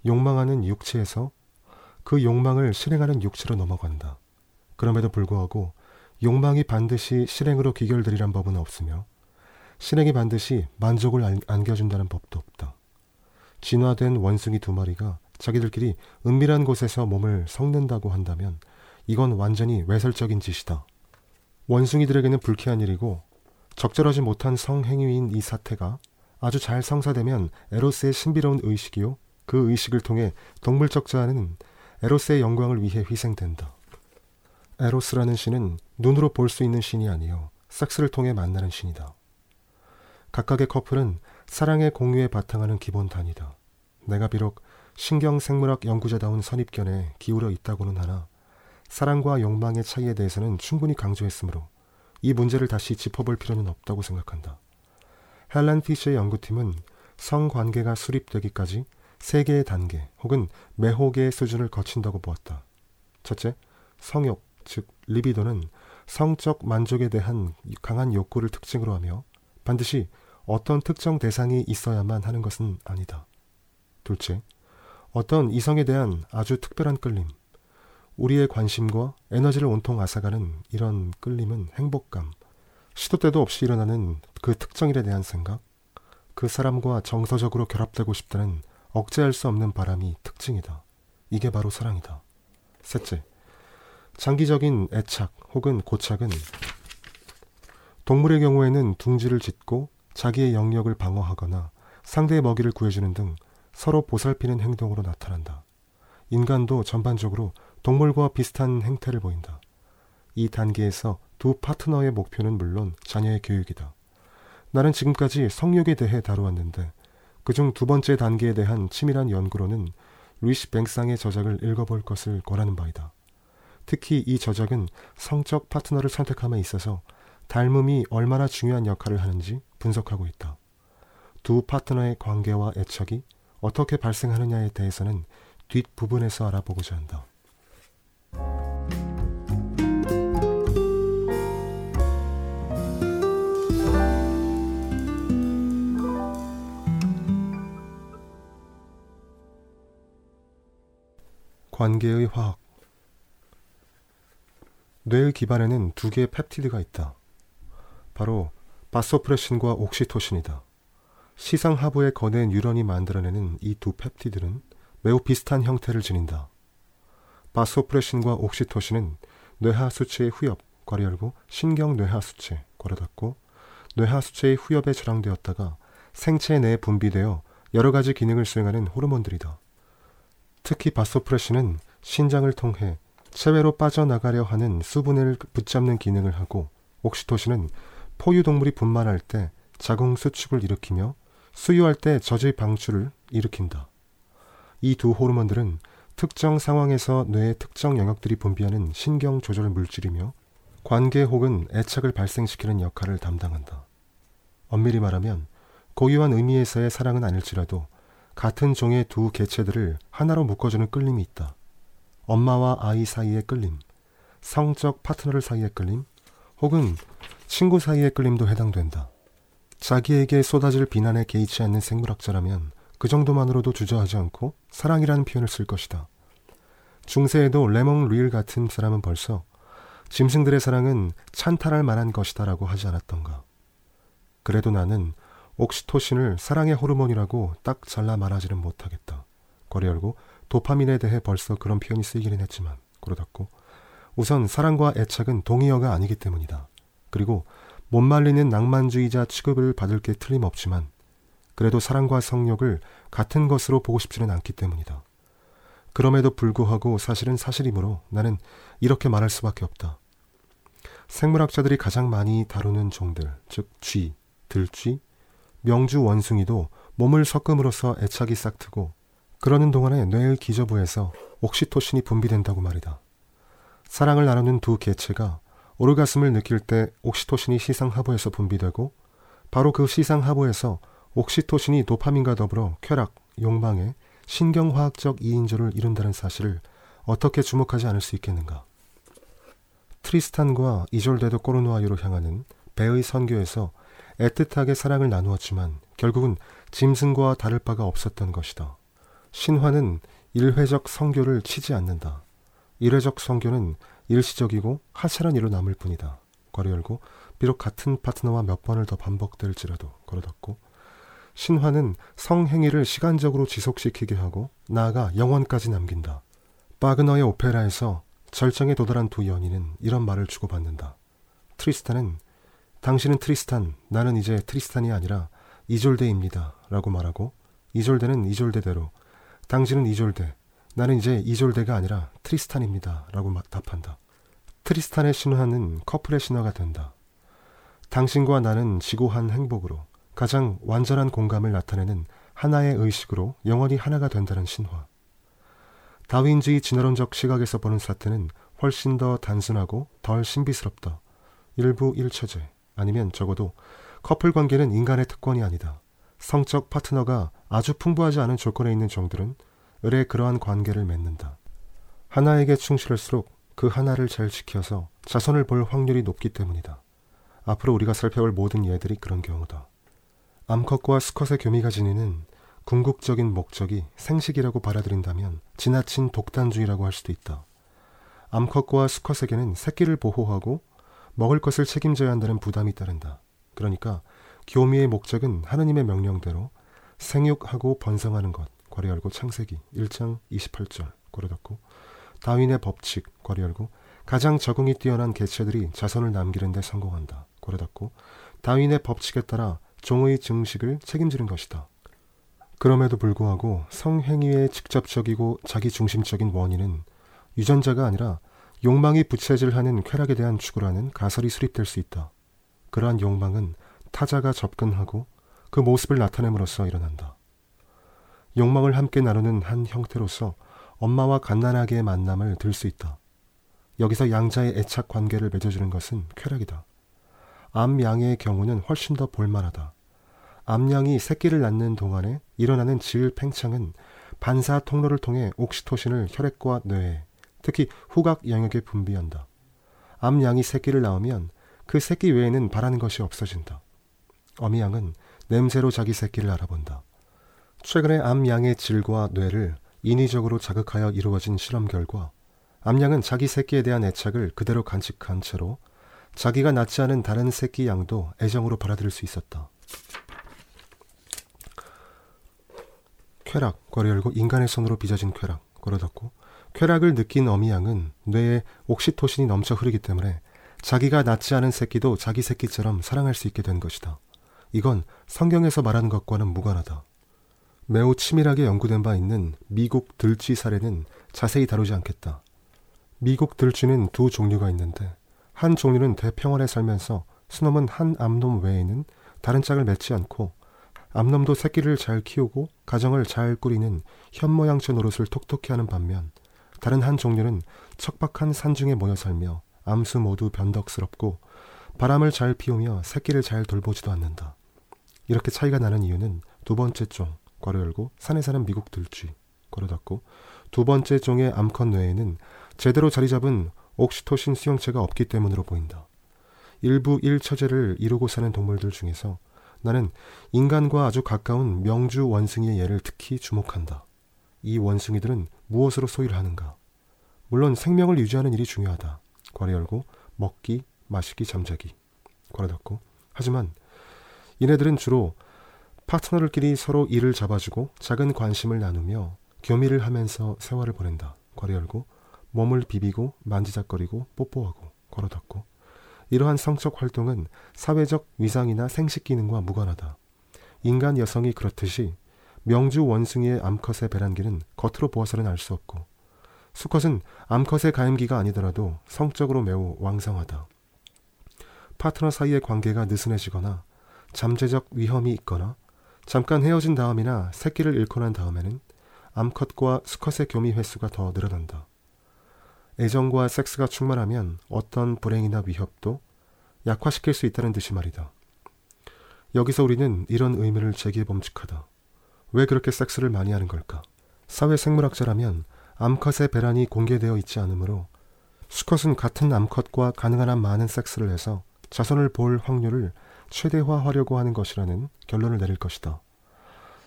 욕망하는 육체에서 그 욕망을 실행하는 육체로 넘어간다. 그럼에도 불구하고 욕망이 반드시 실행으로 귀결되리란 법은 없으며 실행이 반드시 만족을 안겨준다는 법도 없다. 진화된 원숭이 두 마리가 자기들끼리 은밀한 곳에서 몸을 섞는다고 한다면 이건 완전히 외설적인 짓이다. 원숭이들에게는 불쾌한 일이고 적절하지 못한 성행위인 이 사태가 아주 잘 성사되면 에로스의 신비로운 의식이요. 그 의식을 통해 동물적 자아는 에로스의 영광을 위해 희생된다. 에로스라는 신은 눈으로 볼 수 있는 신이 아니요. 섹스를 통해 만나는 신이다. 각각의 커플은 사랑의 공유에 바탕하는 기본 단위다. 내가 비록 신경생물학 연구자다운 선입견에 기울어 있다고는 하나 사랑과 욕망의 차이에 대해서는 충분히 강조했으므로 이 문제를 다시 짚어볼 필요는 없다고 생각한다. 헬렌 피쉬의 연구팀은 성관계가 수립되기까지 세 개의 단계 혹은 매호 개의 수준을 거친다고 보았다. 첫째, 성욕, 즉 리비도는 성적 만족에 대한 강한 욕구를 특징으로 하며 반드시 어떤 특정 대상이 있어야만 하는 것은 아니다. 둘째, 어떤 이성에 대한 아주 특별한 끌림, 우리의 관심과 에너지를 온통 앗아가는 이런 끌림은 행복감, 시도 때도 없이 일어나는 그 특정 일에 대한 생각, 그 사람과 정서적으로 결합되고 싶다는 억제할 수 없는 바람이 특징이다. 이게 바로 사랑이다. 셋째, 장기적인 애착 혹은 고착은 동물의 경우에는 둥지를 짓고 자기의 영역을 방어하거나 상대의 먹이를 구해주는 등 서로 보살피는 행동으로 나타난다. 인간도 전반적으로 동물과 비슷한 행태를 보인다. 이 단계에서 두 파트너의 목표는 물론 자녀의 교육이다. 나는 지금까지 성욕에 대해 다루었는데 그중 두 번째 단계에 대한 치밀한 연구로는 루이시 뱅상의 저작을 읽어볼 것을 권하는 바이다. 특히 이 저작은 성적 파트너를 선택함에 있어서 닮음이 얼마나 중요한 역할을 하는지 분석하고 있다. 두 파트너의 관계와 애착이 어떻게 발생하느냐에 대해서는 뒷부분에서 알아보고자 한다. 관계의 화학 뇌의 기반에는 두 개의 펩티드가 있다. 바로 바소프레신과 옥시토신이다. 시상 하부에 거대 뉴런이 만들어내는 이 두 펩티드는 매우 비슷한 형태를 지닌다. 바소프레신과 옥시토신은 뇌하 수체의 후엽, 괄호 열고 신경 뇌하 수체, 괄호 닫고 뇌하 수체의 후엽에 저장되었다가 생체 내에 분비되어 여러 가지 기능을 수행하는 호르몬들이다. 특히 바소프레신은 신장을 통해 체외로 빠져나가려 하는 수분을 붙잡는 기능을 하고 옥시토신은 포유동물이 분만할 때 자궁 수축을 일으키며 수유할 때 젖의 방출을 일으킨다. 이 두 호르몬들은 특정 상황에서 뇌의 특정 영역들이 분비하는 신경 조절 물질이며 관계 혹은 애착을 발생시키는 역할을 담당한다. 엄밀히 말하면 고유한 의미에서의 사랑은 아닐지라도 같은 종의 두 개체들을 하나로 묶어주는 끌림이 있다. 엄마와 아이 사이의 끌림, 성적 파트너를 사이의 끌림, 혹은 친구 사이의 끌림도 해당된다. 자기에게 쏟아질 비난에 개의치 않는 생물학자라면 그 정도만으로도 주저하지 않고 사랑이라는 표현을 쓸 것이다. 중세에도 레몽 루일 같은 사람은 벌써 짐승들의 사랑은 찬탈할 만한 것이다 라고 하지 않았던가. 그래도 나는 옥시토신을 사랑의 호르몬이라고 딱 잘라 말하지는 못하겠다. 거리 열고 도파민에 대해 벌써 그런 표현이 쓰이기는 했지만 고로 닫고 우선 사랑과 애착은 동의어가 아니기 때문이다. 그리고 못 말리는 낭만주의자 취급을 받을 게 틀림없지만 그래도 사랑과 성욕을 같은 것으로 보고 싶지는 않기 때문이다. 그럼에도 불구하고 사실은 사실이므로 나는 이렇게 말할 수밖에 없다. 생물학자들이 가장 많이 다루는 종들, 즉 쥐, 들쥐, 명주 원숭이도 몸을 섞음으로써 애착이 싹트고 그러는 동안에 뇌의 기저부에서 옥시토신이 분비된다고 말이다. 사랑을 나누는 두 개체가 오르가슴을 느낄 때 옥시토신이 시상하부에서 분비되고 바로 그 시상하부에서 옥시토신이 도파민과 더불어 쾌락, 욕망의 신경화학적 이인조를 이룬다는 사실을 어떻게 주목하지 않을 수 있겠는가. 트리스탄과 이졸데도 꼬르노아유로 향하는 배의 선교에서 애틋하게 사랑을 나누었지만 결국은 짐승과 다를 바가 없었던 것이다. 신화는 일회적 성교를 치지 않는다. 일회적 성교는 일시적이고 하찮은 일로 남을 뿐이다. 괄호 열고 비록 같은 파트너와 몇 번을 더 반복될지라도 괄호 닫고 신화는 성행위를 시간적으로 지속시키게 하고 나아가 영원까지 남긴다. 바그너의 오페라에서 절정에 도달한 두 연인은 이런 말을 주고받는다. 트리스탄은 당신은 트리스탄, 나는 이제 트리스탄이 아니라 이졸데입니다. 라고 말하고 이졸데는 이졸데대로 당신은 이졸데, 나는 이제 이졸데가 아니라 트리스탄입니다. 라고 답한다. 트리스탄의 신화는 커플의 신화가 된다. 당신과 나는 지고한 행복으로 가장 완전한 공감을 나타내는 하나의 의식으로 영원히 하나가 된다는 신화. 다윈주의 진화론적 시각에서 보는 사태는 훨씬 더 단순하고 덜 신비스럽다. 일부 일처제 아니면 적어도 커플 관계는 인간의 특권이 아니다. 성적 파트너가 아주 풍부하지 않은 조건에 있는 종들은 을에 그러한 관계를 맺는다. 하나에게 충실할수록 그 하나를 잘 지켜서 자손을 볼 확률이 높기 때문이다. 앞으로 우리가 살펴볼 모든 예들이 그런 경우다. 암컷과 수컷의 교미가 지니는 궁극적인 목적이 생식이라고 받아들인다면 지나친 독단주의라고 할 수도 있다. 암컷과 수컷에게는 새끼를 보호하고 먹을 것을 책임져야 한다는 부담이 따른다. 그러니까 교미의 목적은 하느님의 명령대로 생육하고 번성하는 것. 괄호 열고 창세기 1장 28절 괄호 닫고 다윈의 법칙 괄호 열고 가장 적응이 뛰어난 개체들이 자손을 남기는 데 성공한다. 괄호 닫고 다윈의 법칙에 따라 종의 증식을 책임지는 것이다. 그럼에도 불구하고 성행위의 직접적이고 자기중심적인 원인은 유전자가 아니라 욕망이 부채질하는 쾌락에 대한 추구라는 가설이 수립될 수 있다. 그러한 욕망은 타자가 접근하고 그 모습을 나타냄으로써 일어난다. 욕망을 함께 나누는 한 형태로서 엄마와 갓난아기의 만남을 들 수 있다. 여기서 양자의 애착 관계를 맺어주는 것은 쾌락이다. 암양의 경우는 훨씬 더 볼만하다. 암양이 새끼를 낳는 동안에 일어나는 질 팽창은 반사 통로를 통해 옥시토신을 혈액과 뇌에 특히 후각 영역에 분비한다. 암양이 새끼를 낳으면 그 새끼 외에는 바라는 것이 없어진다. 어미양은 냄새로 자기 새끼를 알아본다. 최근에 암양의 질과 뇌를 인위적으로 자극하여 이루어진 실험 결과 암양은 자기 새끼에 대한 애착을 그대로 간직한 채로 자기가 낳지 않은 다른 새끼 양도 애정으로 받아들일 수 있었다. 쾌락, 괄호 열고 인간의 손으로 빚어진 쾌락, 닫고 쾌락을 느낀 어미 양은 뇌에 옥시토신이 넘쳐 흐르기 때문에 자기가 낳지 않은 새끼도 자기 새끼처럼 사랑할 수 있게 된 것이다. 이건 성경에서 말하는 것과는 무관하다. 매우 치밀하게 연구된 바 있는 미국 들쥐 사례는 자세히 다루지 않겠다. 미국 들쥐는 두 종류가 있는데 한 종류는 대평원에 살면서 수놈은 한 암놈 외에는 다른 짝을 맺지 않고 암놈도 새끼를 잘 키우고 가정을 잘 꾸리는 현모양처 노릇을 톡톡히 하는 반면 다른 한 종류는 척박한 산중에 모여 살며 암수 모두 변덕스럽고 바람을 잘 피우며 새끼를 잘 돌보지도 않는다. 이렇게 차이가 나는 이유는 두 번째 종, 괄호 열고 산에 사는 미국 들쥐, 괄호 닫고 두 번째 종의 암컷 뇌에는 제대로 자리 잡은 옥시토신 수용체가 없기 때문으로 보인다. 일부 일처제를 이루고 사는 동물들 중에서 나는 인간과 아주 가까운 명주 원숭이의 예를 특히 주목한다. 이 원숭이들은 무엇으로 소유를 하는가? 물론 생명을 유지하는 일이 중요하다. 괄호 열고 먹기, 마시기, 잠자기. 괄호 닫고. 하지만 이네들은 주로 파트너들끼리 서로 일을 잡아주고 작은 관심을 나누며 교미를 하면서 세월을 보낸다. 괄호 열고 몸을 비비고 만지작거리고 뽀뽀하고 걸어 닫고 이러한 성적 활동은 사회적 위상이나 생식 기능과 무관하다. 인간 여성이 그렇듯이 명주 원숭이의 암컷의 배란기는 겉으로 보아서는 알 수 없고 수컷은 암컷의 가임기가 아니더라도 성적으로 매우 왕성하다. 파트너 사이의 관계가 느슨해지거나 잠재적 위험이 있거나 잠깐 헤어진 다음이나 새끼를 잃고 난 다음에는 암컷과 수컷의 교미 횟수가 더 늘어난다. 애정과 섹스가 충만하면 어떤 불행이나 위협도 약화시킬 수 있다는 뜻이 말이다. 여기서 우리는 이런 의미를 제기해 봄직하다. 왜 그렇게 섹스를 많이 하는 걸까? 사회 생물학자라면 암컷의 배란이 공개되어 있지 않으므로 수컷은 같은 암컷과 가능한 한 많은 섹스를 해서 자손을 볼 확률을 최대화하려고 하는 것이라는 결론을 내릴 것이다.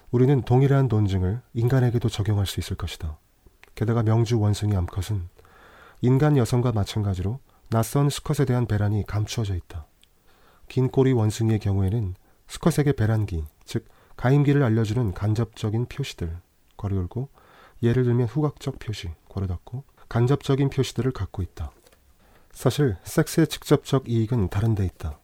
우리는 동일한 논증을 인간에게도 적용할 수 있을 것이다. 게다가 명주 원숭이 암컷은 인간 여성과 마찬가지로 낯선 수컷에 대한 배란이 감추어져 있다. 긴 꼬리 원숭이의 경우에는 수컷에게 배란기, 즉 가임기를 알려주는 간접적인 표시들, 괄호 열고 예를 들면 후각적 표시, 괄호 닫고 간접적인 표시들을 갖고 있다. 사실 섹스의 직접적 이익은 다른 데 있다.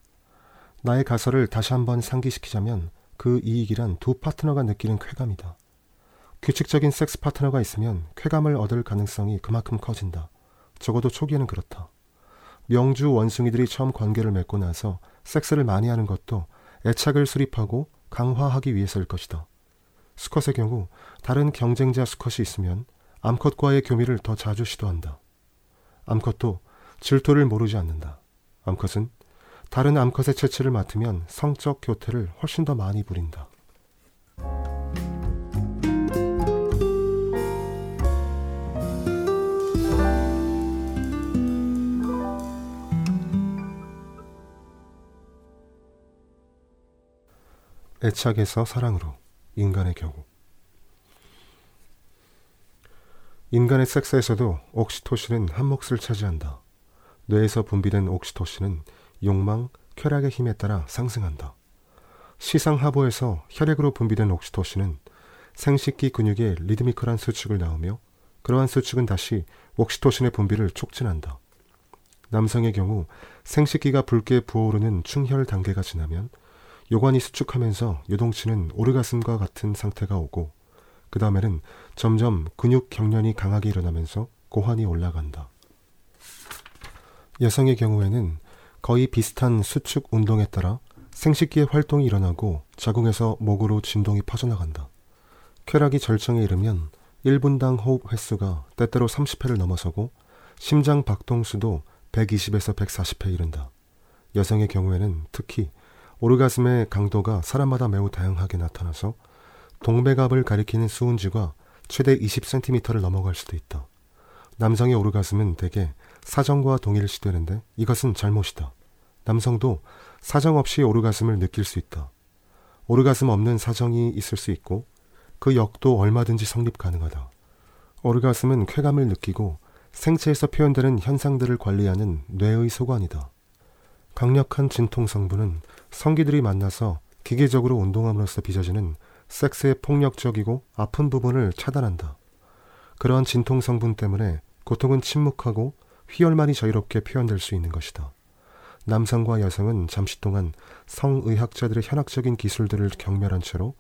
나의 가설을 다시 한번 상기시키자면 그 이익이란 두 파트너가 느끼는 쾌감이다. 규칙적인 섹스 파트너가 있으면 쾌감을 얻을 가능성이 그만큼 커진다. 적어도 초기에는 그렇다. 명주 원숭이들이 처음 관계를 맺고 나서 섹스를 많이 하는 것도 애착을 수립하고 강화하기 위해서일 것이다. 수컷의 경우 다른 경쟁자 수컷이 있으면 암컷과의 교미를 더 자주 시도한다. 암컷도 질투를 모르지 않는다. 암컷은 다른 암컷의 채취를 맡으면 성적 교태를 훨씬 더 많이 부린다. 애착에서 사랑으로 인간의 경우 인간의 섹스에서도 옥시토신은 한 몫을 차지한다. 뇌에서 분비된 옥시토신은 욕망, 쾌락의 힘에 따라 상승한다. 시상하부에서 혈액으로 분비된 옥시토신은 생식기 근육에 리드미컬한 수축을 낳으며 그러한 수축은 다시 옥시토신의 분비를 촉진한다. 남성의 경우 생식기가 붉게 부어오르는 충혈 단계가 지나면 요관이 수축하면서 요동치는 오르가슴과 같은 상태가 오고 그 다음에는 점점 근육 경련이 강하게 일어나면서 고환이 올라간다. 여성의 경우에는 거의 비슷한 수축 운동에 따라 생식기의 활동이 일어나고 자궁에서 목으로 진동이 퍼져나간다. 쾌락이 절정에 이르면 1분당 호흡 횟수가 때때로 30회를 넘어서고 심장 박동수도 120에서 140회 이른다. 여성의 경우에는 특히 오르가즘의 강도가 사람마다 매우 다양하게 나타나서 동백압을 가리키는 수은지가 최대 20cm를 넘어갈 수도 있다. 남성의 오르가즘은 대개 사정과 동일 시 되는데 이것은 잘못이다. 남성도 사정 없이 오르가즘을 느낄 수 있다. 오르가즘 없는 사정이 있을 수 있고 그 역도 얼마든지 성립 가능하다. 오르가즘은 쾌감을 느끼고 생체에서 표현되는 현상들을 관리하는 뇌의 소관이다. 강력한 진통 성분은 성기들이 만나서 기계적으로 운동함으로써 빚어지는 섹스의 폭력적이고 아픈 부분을 차단한다. 그러한 진통 성분 때문에 고통은 침묵하고 휘열만이 자유롭게 표현될 수 있는 것이다. 남성과 여성은 잠시 동안 성의학자들의 현학적인 기술들을 경멸한 채로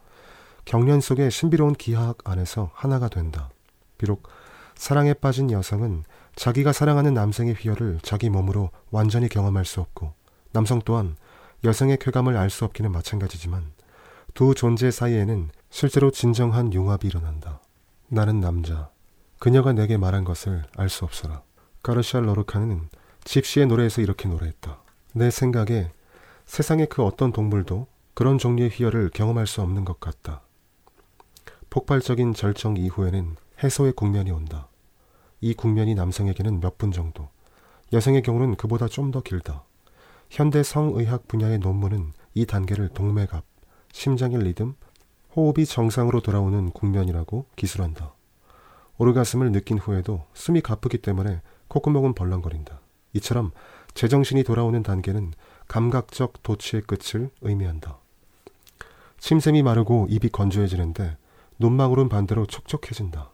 경련 속의 신비로운 기하학 안에서 하나가 된다. 비록 사랑에 빠진 여성은 자기가 사랑하는 남성의 휘열을 자기 몸으로 완전히 경험할 수 없고 남성 또한 여성의 쾌감을 알 수 없기는 마찬가지지만 두 존재 사이에는 실제로 진정한 융합이 일어난다. 나는 남자. 그녀가 내게 말한 것을 알 수 없어라. 가르시아 로르카는 집시의 노래에서 이렇게 노래했다. 내 생각에 세상의 그 어떤 동물도 그런 종류의 희열을 경험할 수 없는 것 같다. 폭발적인 절정 이후에는 해소의 국면이 온다. 이 국면이 남성에게는 몇 분 정도, 여성의 경우는 그보다 좀 더 길다. 현대 성의학 분야의 논문은 이 단계를 동맥압, 심장의 리듬, 호흡이 정상으로 돌아오는 국면이라고 기술한다. 오르가슴을 느낀 후에도 숨이 가쁘기 때문에 콧구멍은 벌렁거린다. 이처럼 제정신이 돌아오는 단계는 감각적 도취의 끝을 의미한다. 침샘이 마르고 입이 건조해지는데 눈망울은 반대로 촉촉해진다.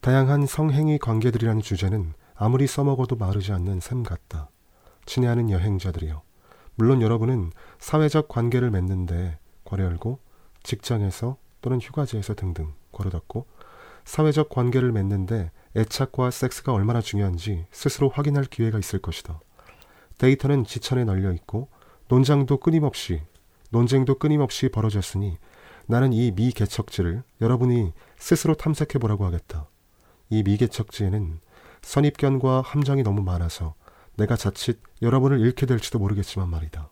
다양한 성행위 관계들이라는 주제는 아무리 써먹어도 마르지 않는 샘 같다. 친애하는 여행자들이여. 물론 여러분은 사회적 관계를 맺는데 괄호 열고 직장에서 또는 휴가지에서 등등 괄호 닫고 사회적 관계를 맺는데 애착과 섹스가 얼마나 중요한지 스스로 확인할 기회가 있을 것이다. 데이터는 지천에 널려 있고 논장도 끊임없이 논쟁도 끊임없이 벌어졌으니 나는 이 미개척지를 여러분이 스스로 탐색해 보라고 하겠다. 이 미개척지에는 선입견과 함정이 너무 많아서 내가 자칫 여러분을 잃게 될지도 모르겠지만 말이다.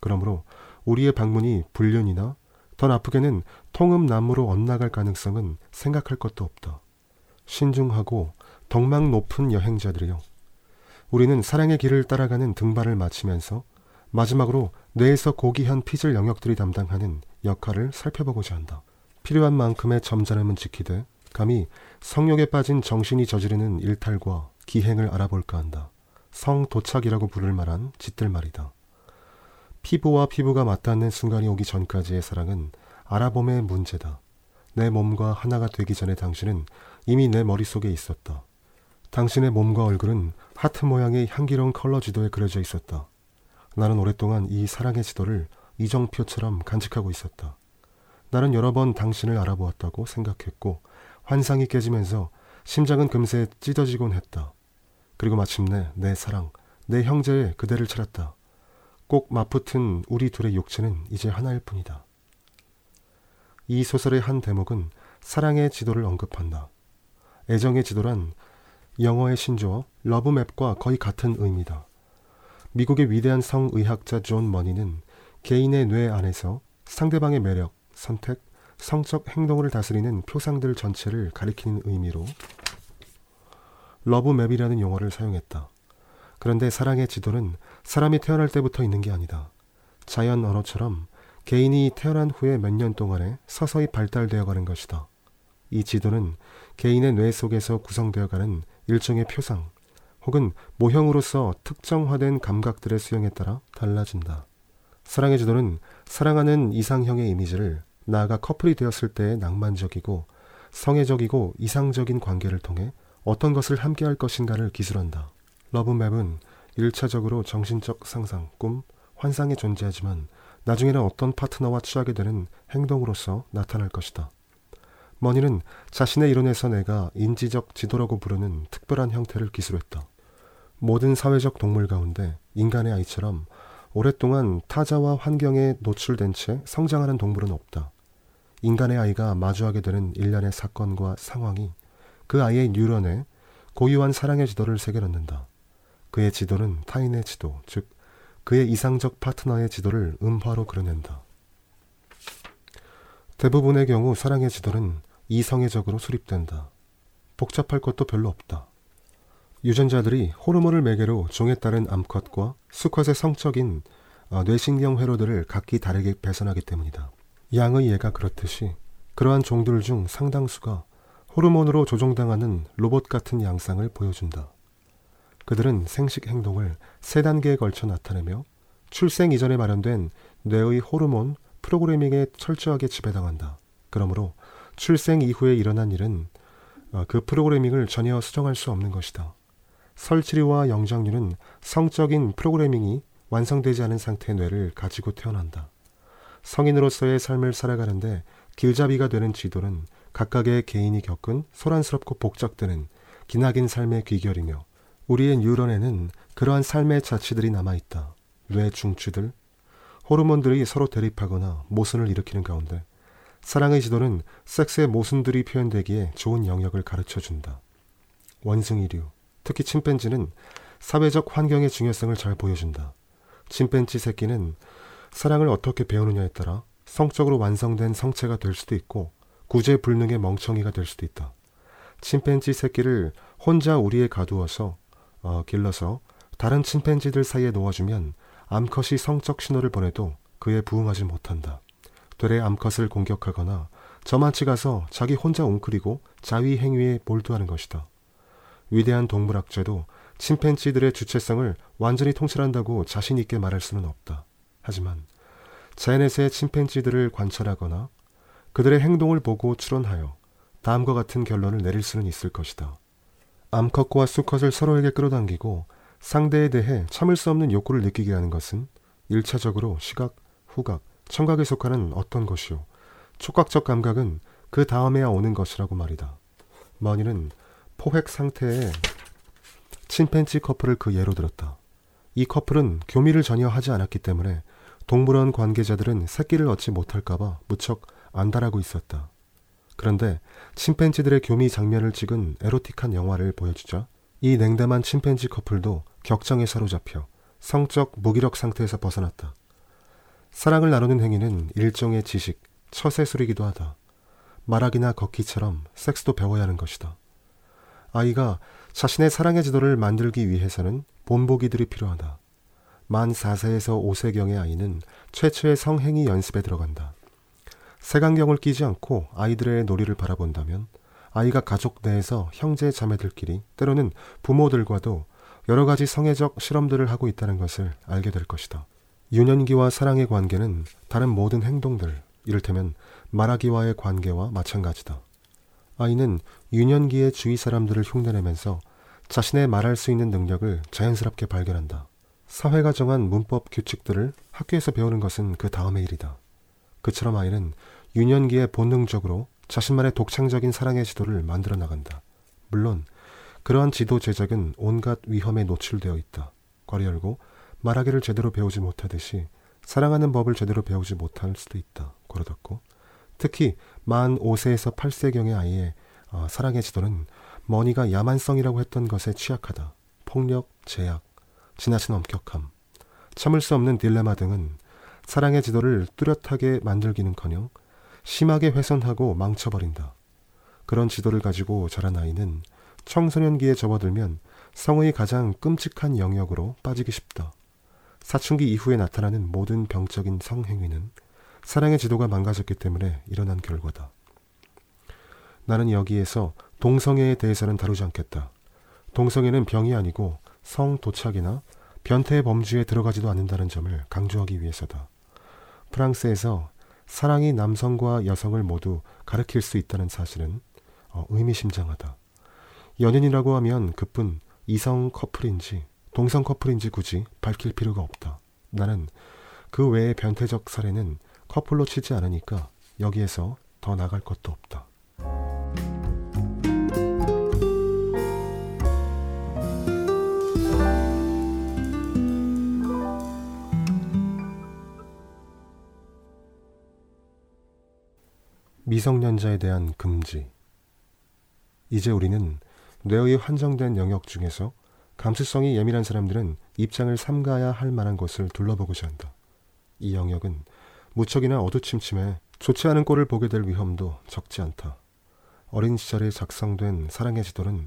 그러므로 우리의 방문이 불륜이나 더 나쁘게는 통음남으로 엇나갈 가능성은 생각할 것도 없다. 신중하고 덕망 높은 여행자들이요. 우리는 사랑의 길을 따라가는 등반을 마치면서 마지막으로 뇌에서 고귀한 피질 영역들이 담당하는 역할을 살펴보고자 한다. 필요한 만큼의 점잖음은 지키되 감히 성욕에 빠진 정신이 저지르는 일탈과 기행을 알아볼까 한다. 성도착이라고 부를 만한 짓들 말이다. 피부와 피부가 맞닿는 순간이 오기 전까지의 사랑은 알아봄의 문제다. 내 몸과 하나가 되기 전에 당신은 이미 내 머릿속에 있었다. 당신의 몸과 얼굴은 하트 모양의 향기로운 컬러 지도에 그려져 있었다. 나는 오랫동안 이 사랑의 지도를 이정표처럼 간직하고 있었다. 나는 여러 번 당신을 알아보았다고 생각했고 환상이 깨지면서 심장은 금세 찢어지곤 했다. 그리고 마침내 내 사랑, 내 형제의 그대를 찾았다. 꼭 맞붙은 우리 둘의 육체는 이제 하나일 뿐이다. 이 소설의 한 대목은 사랑의 지도를 언급한다. 애정의 지도란 영어의 신조어 love map과 거의 같은 의미다. 미국의 위대한 성의학자 존 머니는 개인의 뇌 안에서 상대방의 매력, 선택, 성적 행동을 다스리는 표상들 전체를 가리키는 의미로 love map이라는 용어를 사용했다. 그런데 사랑의 지도는 사람이 태어날 때부터 있는 게 아니다. 자연 언어처럼 개인이 태어난 후에 몇 년 동안에 서서히 발달되어 가는 것이다. 이 지도는 개인의 뇌 속에서 구성되어 가는 일종의 표상 혹은 모형으로서 특정화된 감각들의 수용에 따라 달라진다. 사랑의 지도는 사랑하는 이상형의 이미지를 나아가 커플이 되었을 때의 낭만적이고 성애적이고 이상적인 관계를 통해 어떤 것을 함께 할 것인가를 기술한다. 러브맵은 1차적으로 정신적 상상, 꿈, 환상에 존재하지만 나중에는 어떤 파트너와 취하게 되는 행동으로서 나타날 것이다. 머니는 자신의 이론에서 내가 인지적 지도라고 부르는 특별한 형태를 기술했다. 모든 사회적 동물 가운데 인간의 아이처럼 오랫동안 타자와 환경에 노출된 채 성장하는 동물은 없다. 인간의 아이가 마주하게 되는 일련의 사건과 상황이 그 아이의 뉴런에 고유한 사랑의 지도를 새겨넣는다. 그의 지도는 타인의 지도, 즉 그의 이상적 파트너의 지도를 음화로 그려낸다. 대부분의 경우 사랑의 지도는 이성애적으로 수립된다. 복잡할 것도 별로 없다. 유전자들이 호르몬을 매개로 종에 따른 암컷과 수컷의 성적인 어, 뇌신경 회로들을 각기 다르게 배선하기 때문이다. 양의 예가 그렇듯이 그러한 종들 중 상당수가 호르몬으로 조종당하는 로봇 같은 양상을 보여준다. 그들은 생식 행동을 세 단계에 걸쳐 나타내며 출생 이전에 마련된 뇌의 호르몬 프로그래밍에 철저하게 지배당한다. 그러므로 출생 이후에 일어난 일은 어, 그 프로그래밍을 전혀 수정할 수 없는 것이다. 설치류와 영장류는 성적인 프로그래밍이 완성되지 않은 상태의 뇌를 가지고 태어난다. 성인으로서의 삶을 살아가는데 길잡이가 되는 지도는 각각의 개인이 겪은 소란스럽고 복잡되는 기나긴 삶의 귀결이며 우리의 뉴런에는 그러한 삶의 자취들이 남아있다. 뇌 중추들, 호르몬들이 서로 대립하거나 모순을 일으키는 가운데 사랑의 지도는 섹스의 모순들이 표현되기에 좋은 영역을 가르쳐 준다. 원숭이류, 특히 침팬지는 사회적 환경의 중요성을 잘 보여준다. 침팬지 새끼는 사랑을 어떻게 배우느냐에 따라 성적으로 완성된 성체가 될 수도 있고 구제불능의 멍청이가 될 수도 있다. 침팬지 새끼를 혼자 우리에 가두어서 어, 길러서 다른 침팬지들 사이에 놓아주면 암컷이 성적 신호를 보내도 그에 부응하지 못한다. 되레 암컷을 공격하거나 저만치 가서 자기 혼자 웅크리고 자위 행위에 몰두하는 것이다. 위대한 동물학자도 침팬지들의 주체성을 완전히 통찰한다고 자신 있게 말할 수는 없다. 하지만 자연에서의 침팬지들을 관찰하거나 그들의 행동을 보고 추론하여 다음과 같은 결론을 내릴 수는 있을 것이다. 암컷과 수컷을 서로에게 끌어당기고 상대에 대해 참을 수 없는 욕구를 느끼게 하는 것은 일차적으로 시각, 후각, 청각에 속하는 어떤 것이요. 촉각적 감각은 그 다음에야 오는 것이라고 말이다. 머니는 포획 상태의 침팬지 커플을 그 예로 들었다. 이 커플은 교미를 전혀 하지 않았기 때문에 동물원 관계자들은 새끼를 얻지 못할까봐 무척 안달하고 있었다. 그런데 침팬지들의 교미 장면을 찍은 에로틱한 영화를 보여주자 이 냉담한 침팬지 커플도 격정에 사로잡혀 성적 무기력 상태에서 벗어났다. 사랑을 나누는 행위는 일종의 지식, 처세술이기도 하다. 말하기나 걷기처럼 섹스도 배워야 하는 것이다. 아이가 자신의 사랑의 지도를 만들기 위해서는 본보기들이 필요하다. 만 4세에서 5세경의 아이는 최초의 성행위 연습에 들어간다. 색안경을 끼지 않고 아이들의 놀이를 바라본다면 아이가 가족 내에서 형제 자매들끼리 때로는 부모들과도 여러 가지 성애적 실험들을 하고 있다는 것을 알게 될 것이다. 유년기와 사랑의 관계는 다른 모든 행동들, 이를테면 말하기와의 관계와 마찬가지다. 아이는 유년기의 주위 사람들을 흉내내면서 자신의 말할 수 있는 능력을 자연스럽게 발견한다. 사회가 정한 문법 규칙들을 학교에서 배우는 것은 그 다음의 일이다. 그처럼 아이는 유년기에 본능적으로 자신만의 독창적인 사랑의 지도를 만들어 나간다. 물론 그러한 지도 제작은 온갖 위험에 노출되어 있다. 괄호 열고 말하기를 제대로 배우지 못하듯이 사랑하는 법을 제대로 배우지 못할 수도 있다. 괄호 닫고 특히 만 5세에서 8세경의 아이의 어, 사랑의 지도는 머니가 야만성이라고 했던 것에 취약하다. 폭력, 제약, 지나친 엄격함, 참을 수 없는 딜레마 등은 사랑의 지도를 뚜렷하게 만들기는커녕 심하게 훼손하고 망쳐버린다. 그런 지도를 가지고 자란 아이는 청소년기에 접어들면 성의 가장 끔찍한 영역으로 빠지기 쉽다. 사춘기 이후에 나타나는 모든 병적인 성행위는 사랑의 지도가 망가졌기 때문에 일어난 결과다. 나는 여기에서 동성애에 대해서는 다루지 않겠다. 동성애는 병이 아니고 성 도착이나 변태의 범주에 들어가지도 않는다는 점을 강조하기 위해서다. 프랑스에서 사랑이 남성과 여성을 모두 가르칠 수 있다는 사실은 어, 의미심장하다. 연인이라고 하면 그뿐 이성 커플인지 동성 커플인지 굳이 밝힐 필요가 없다. 나는 그 외의 변태적 사례는 커플로 치지 않으니까 여기에서 더 나갈 것도 없다. 미성년자에 대한 금지. 이제 우리는 뇌의 한정된 영역 중에서 감수성이 예민한 사람들은 입장을 삼가야 할 만한 것을 둘러보고자 한다. 이 영역은 무척이나 어두침침해 좋지 않은 꼴을 보게 될 위험도 적지 않다. 어린 시절에 작성된 사랑의 지도는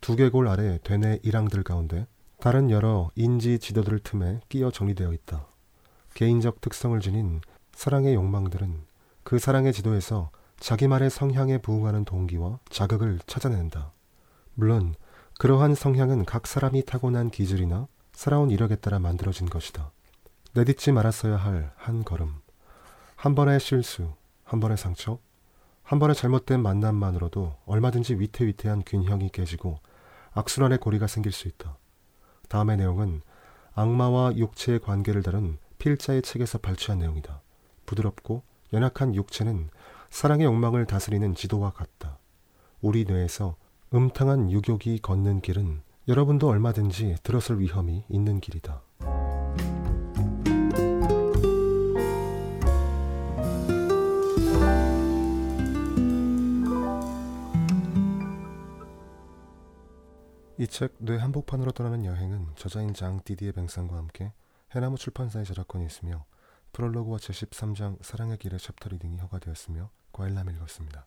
두개골 아래 되뇌 일항들 가운데 다른 여러 인지 지도들 틈에 끼어 정리되어 있다. 개인적 특성을 지닌 사랑의 욕망들은 그 사랑의 지도에서 자기만의 성향에 부응하는 동기와 자극을 찾아낸다. 물론 그러한 성향은 각 사람이 타고난 기질이나 살아온 이력에 따라 만들어진 것이다. 내딛지 말았어야 할 한 걸음. 한 번의 실수, 한 번의 상처, 한 번의 잘못된 만남만으로도 얼마든지 위태위태한 균형이 깨지고 악순환의 고리가 생길 수 있다. 다음의 내용은 악마와 육체의 관계를 다룬 필자의 책에서 발췌한 내용이다. 부드럽고 연약한 육체는 사랑의 욕망을 다스리는 지도와 같다. 우리 뇌에서 음탕한 유욕이 걷는 길은 여러분도 얼마든지 들어설 위험이 있는 길이다. 이 책 뇌 한복판으로 떠나는 여행은 저자인 장 디디에 뱅상과 함께 해나무 출판사의 저작권이 있으며 프롤로그와 제13장 사랑의 길의 chapter reading이 허가되었으며 과일남 읽었습니다.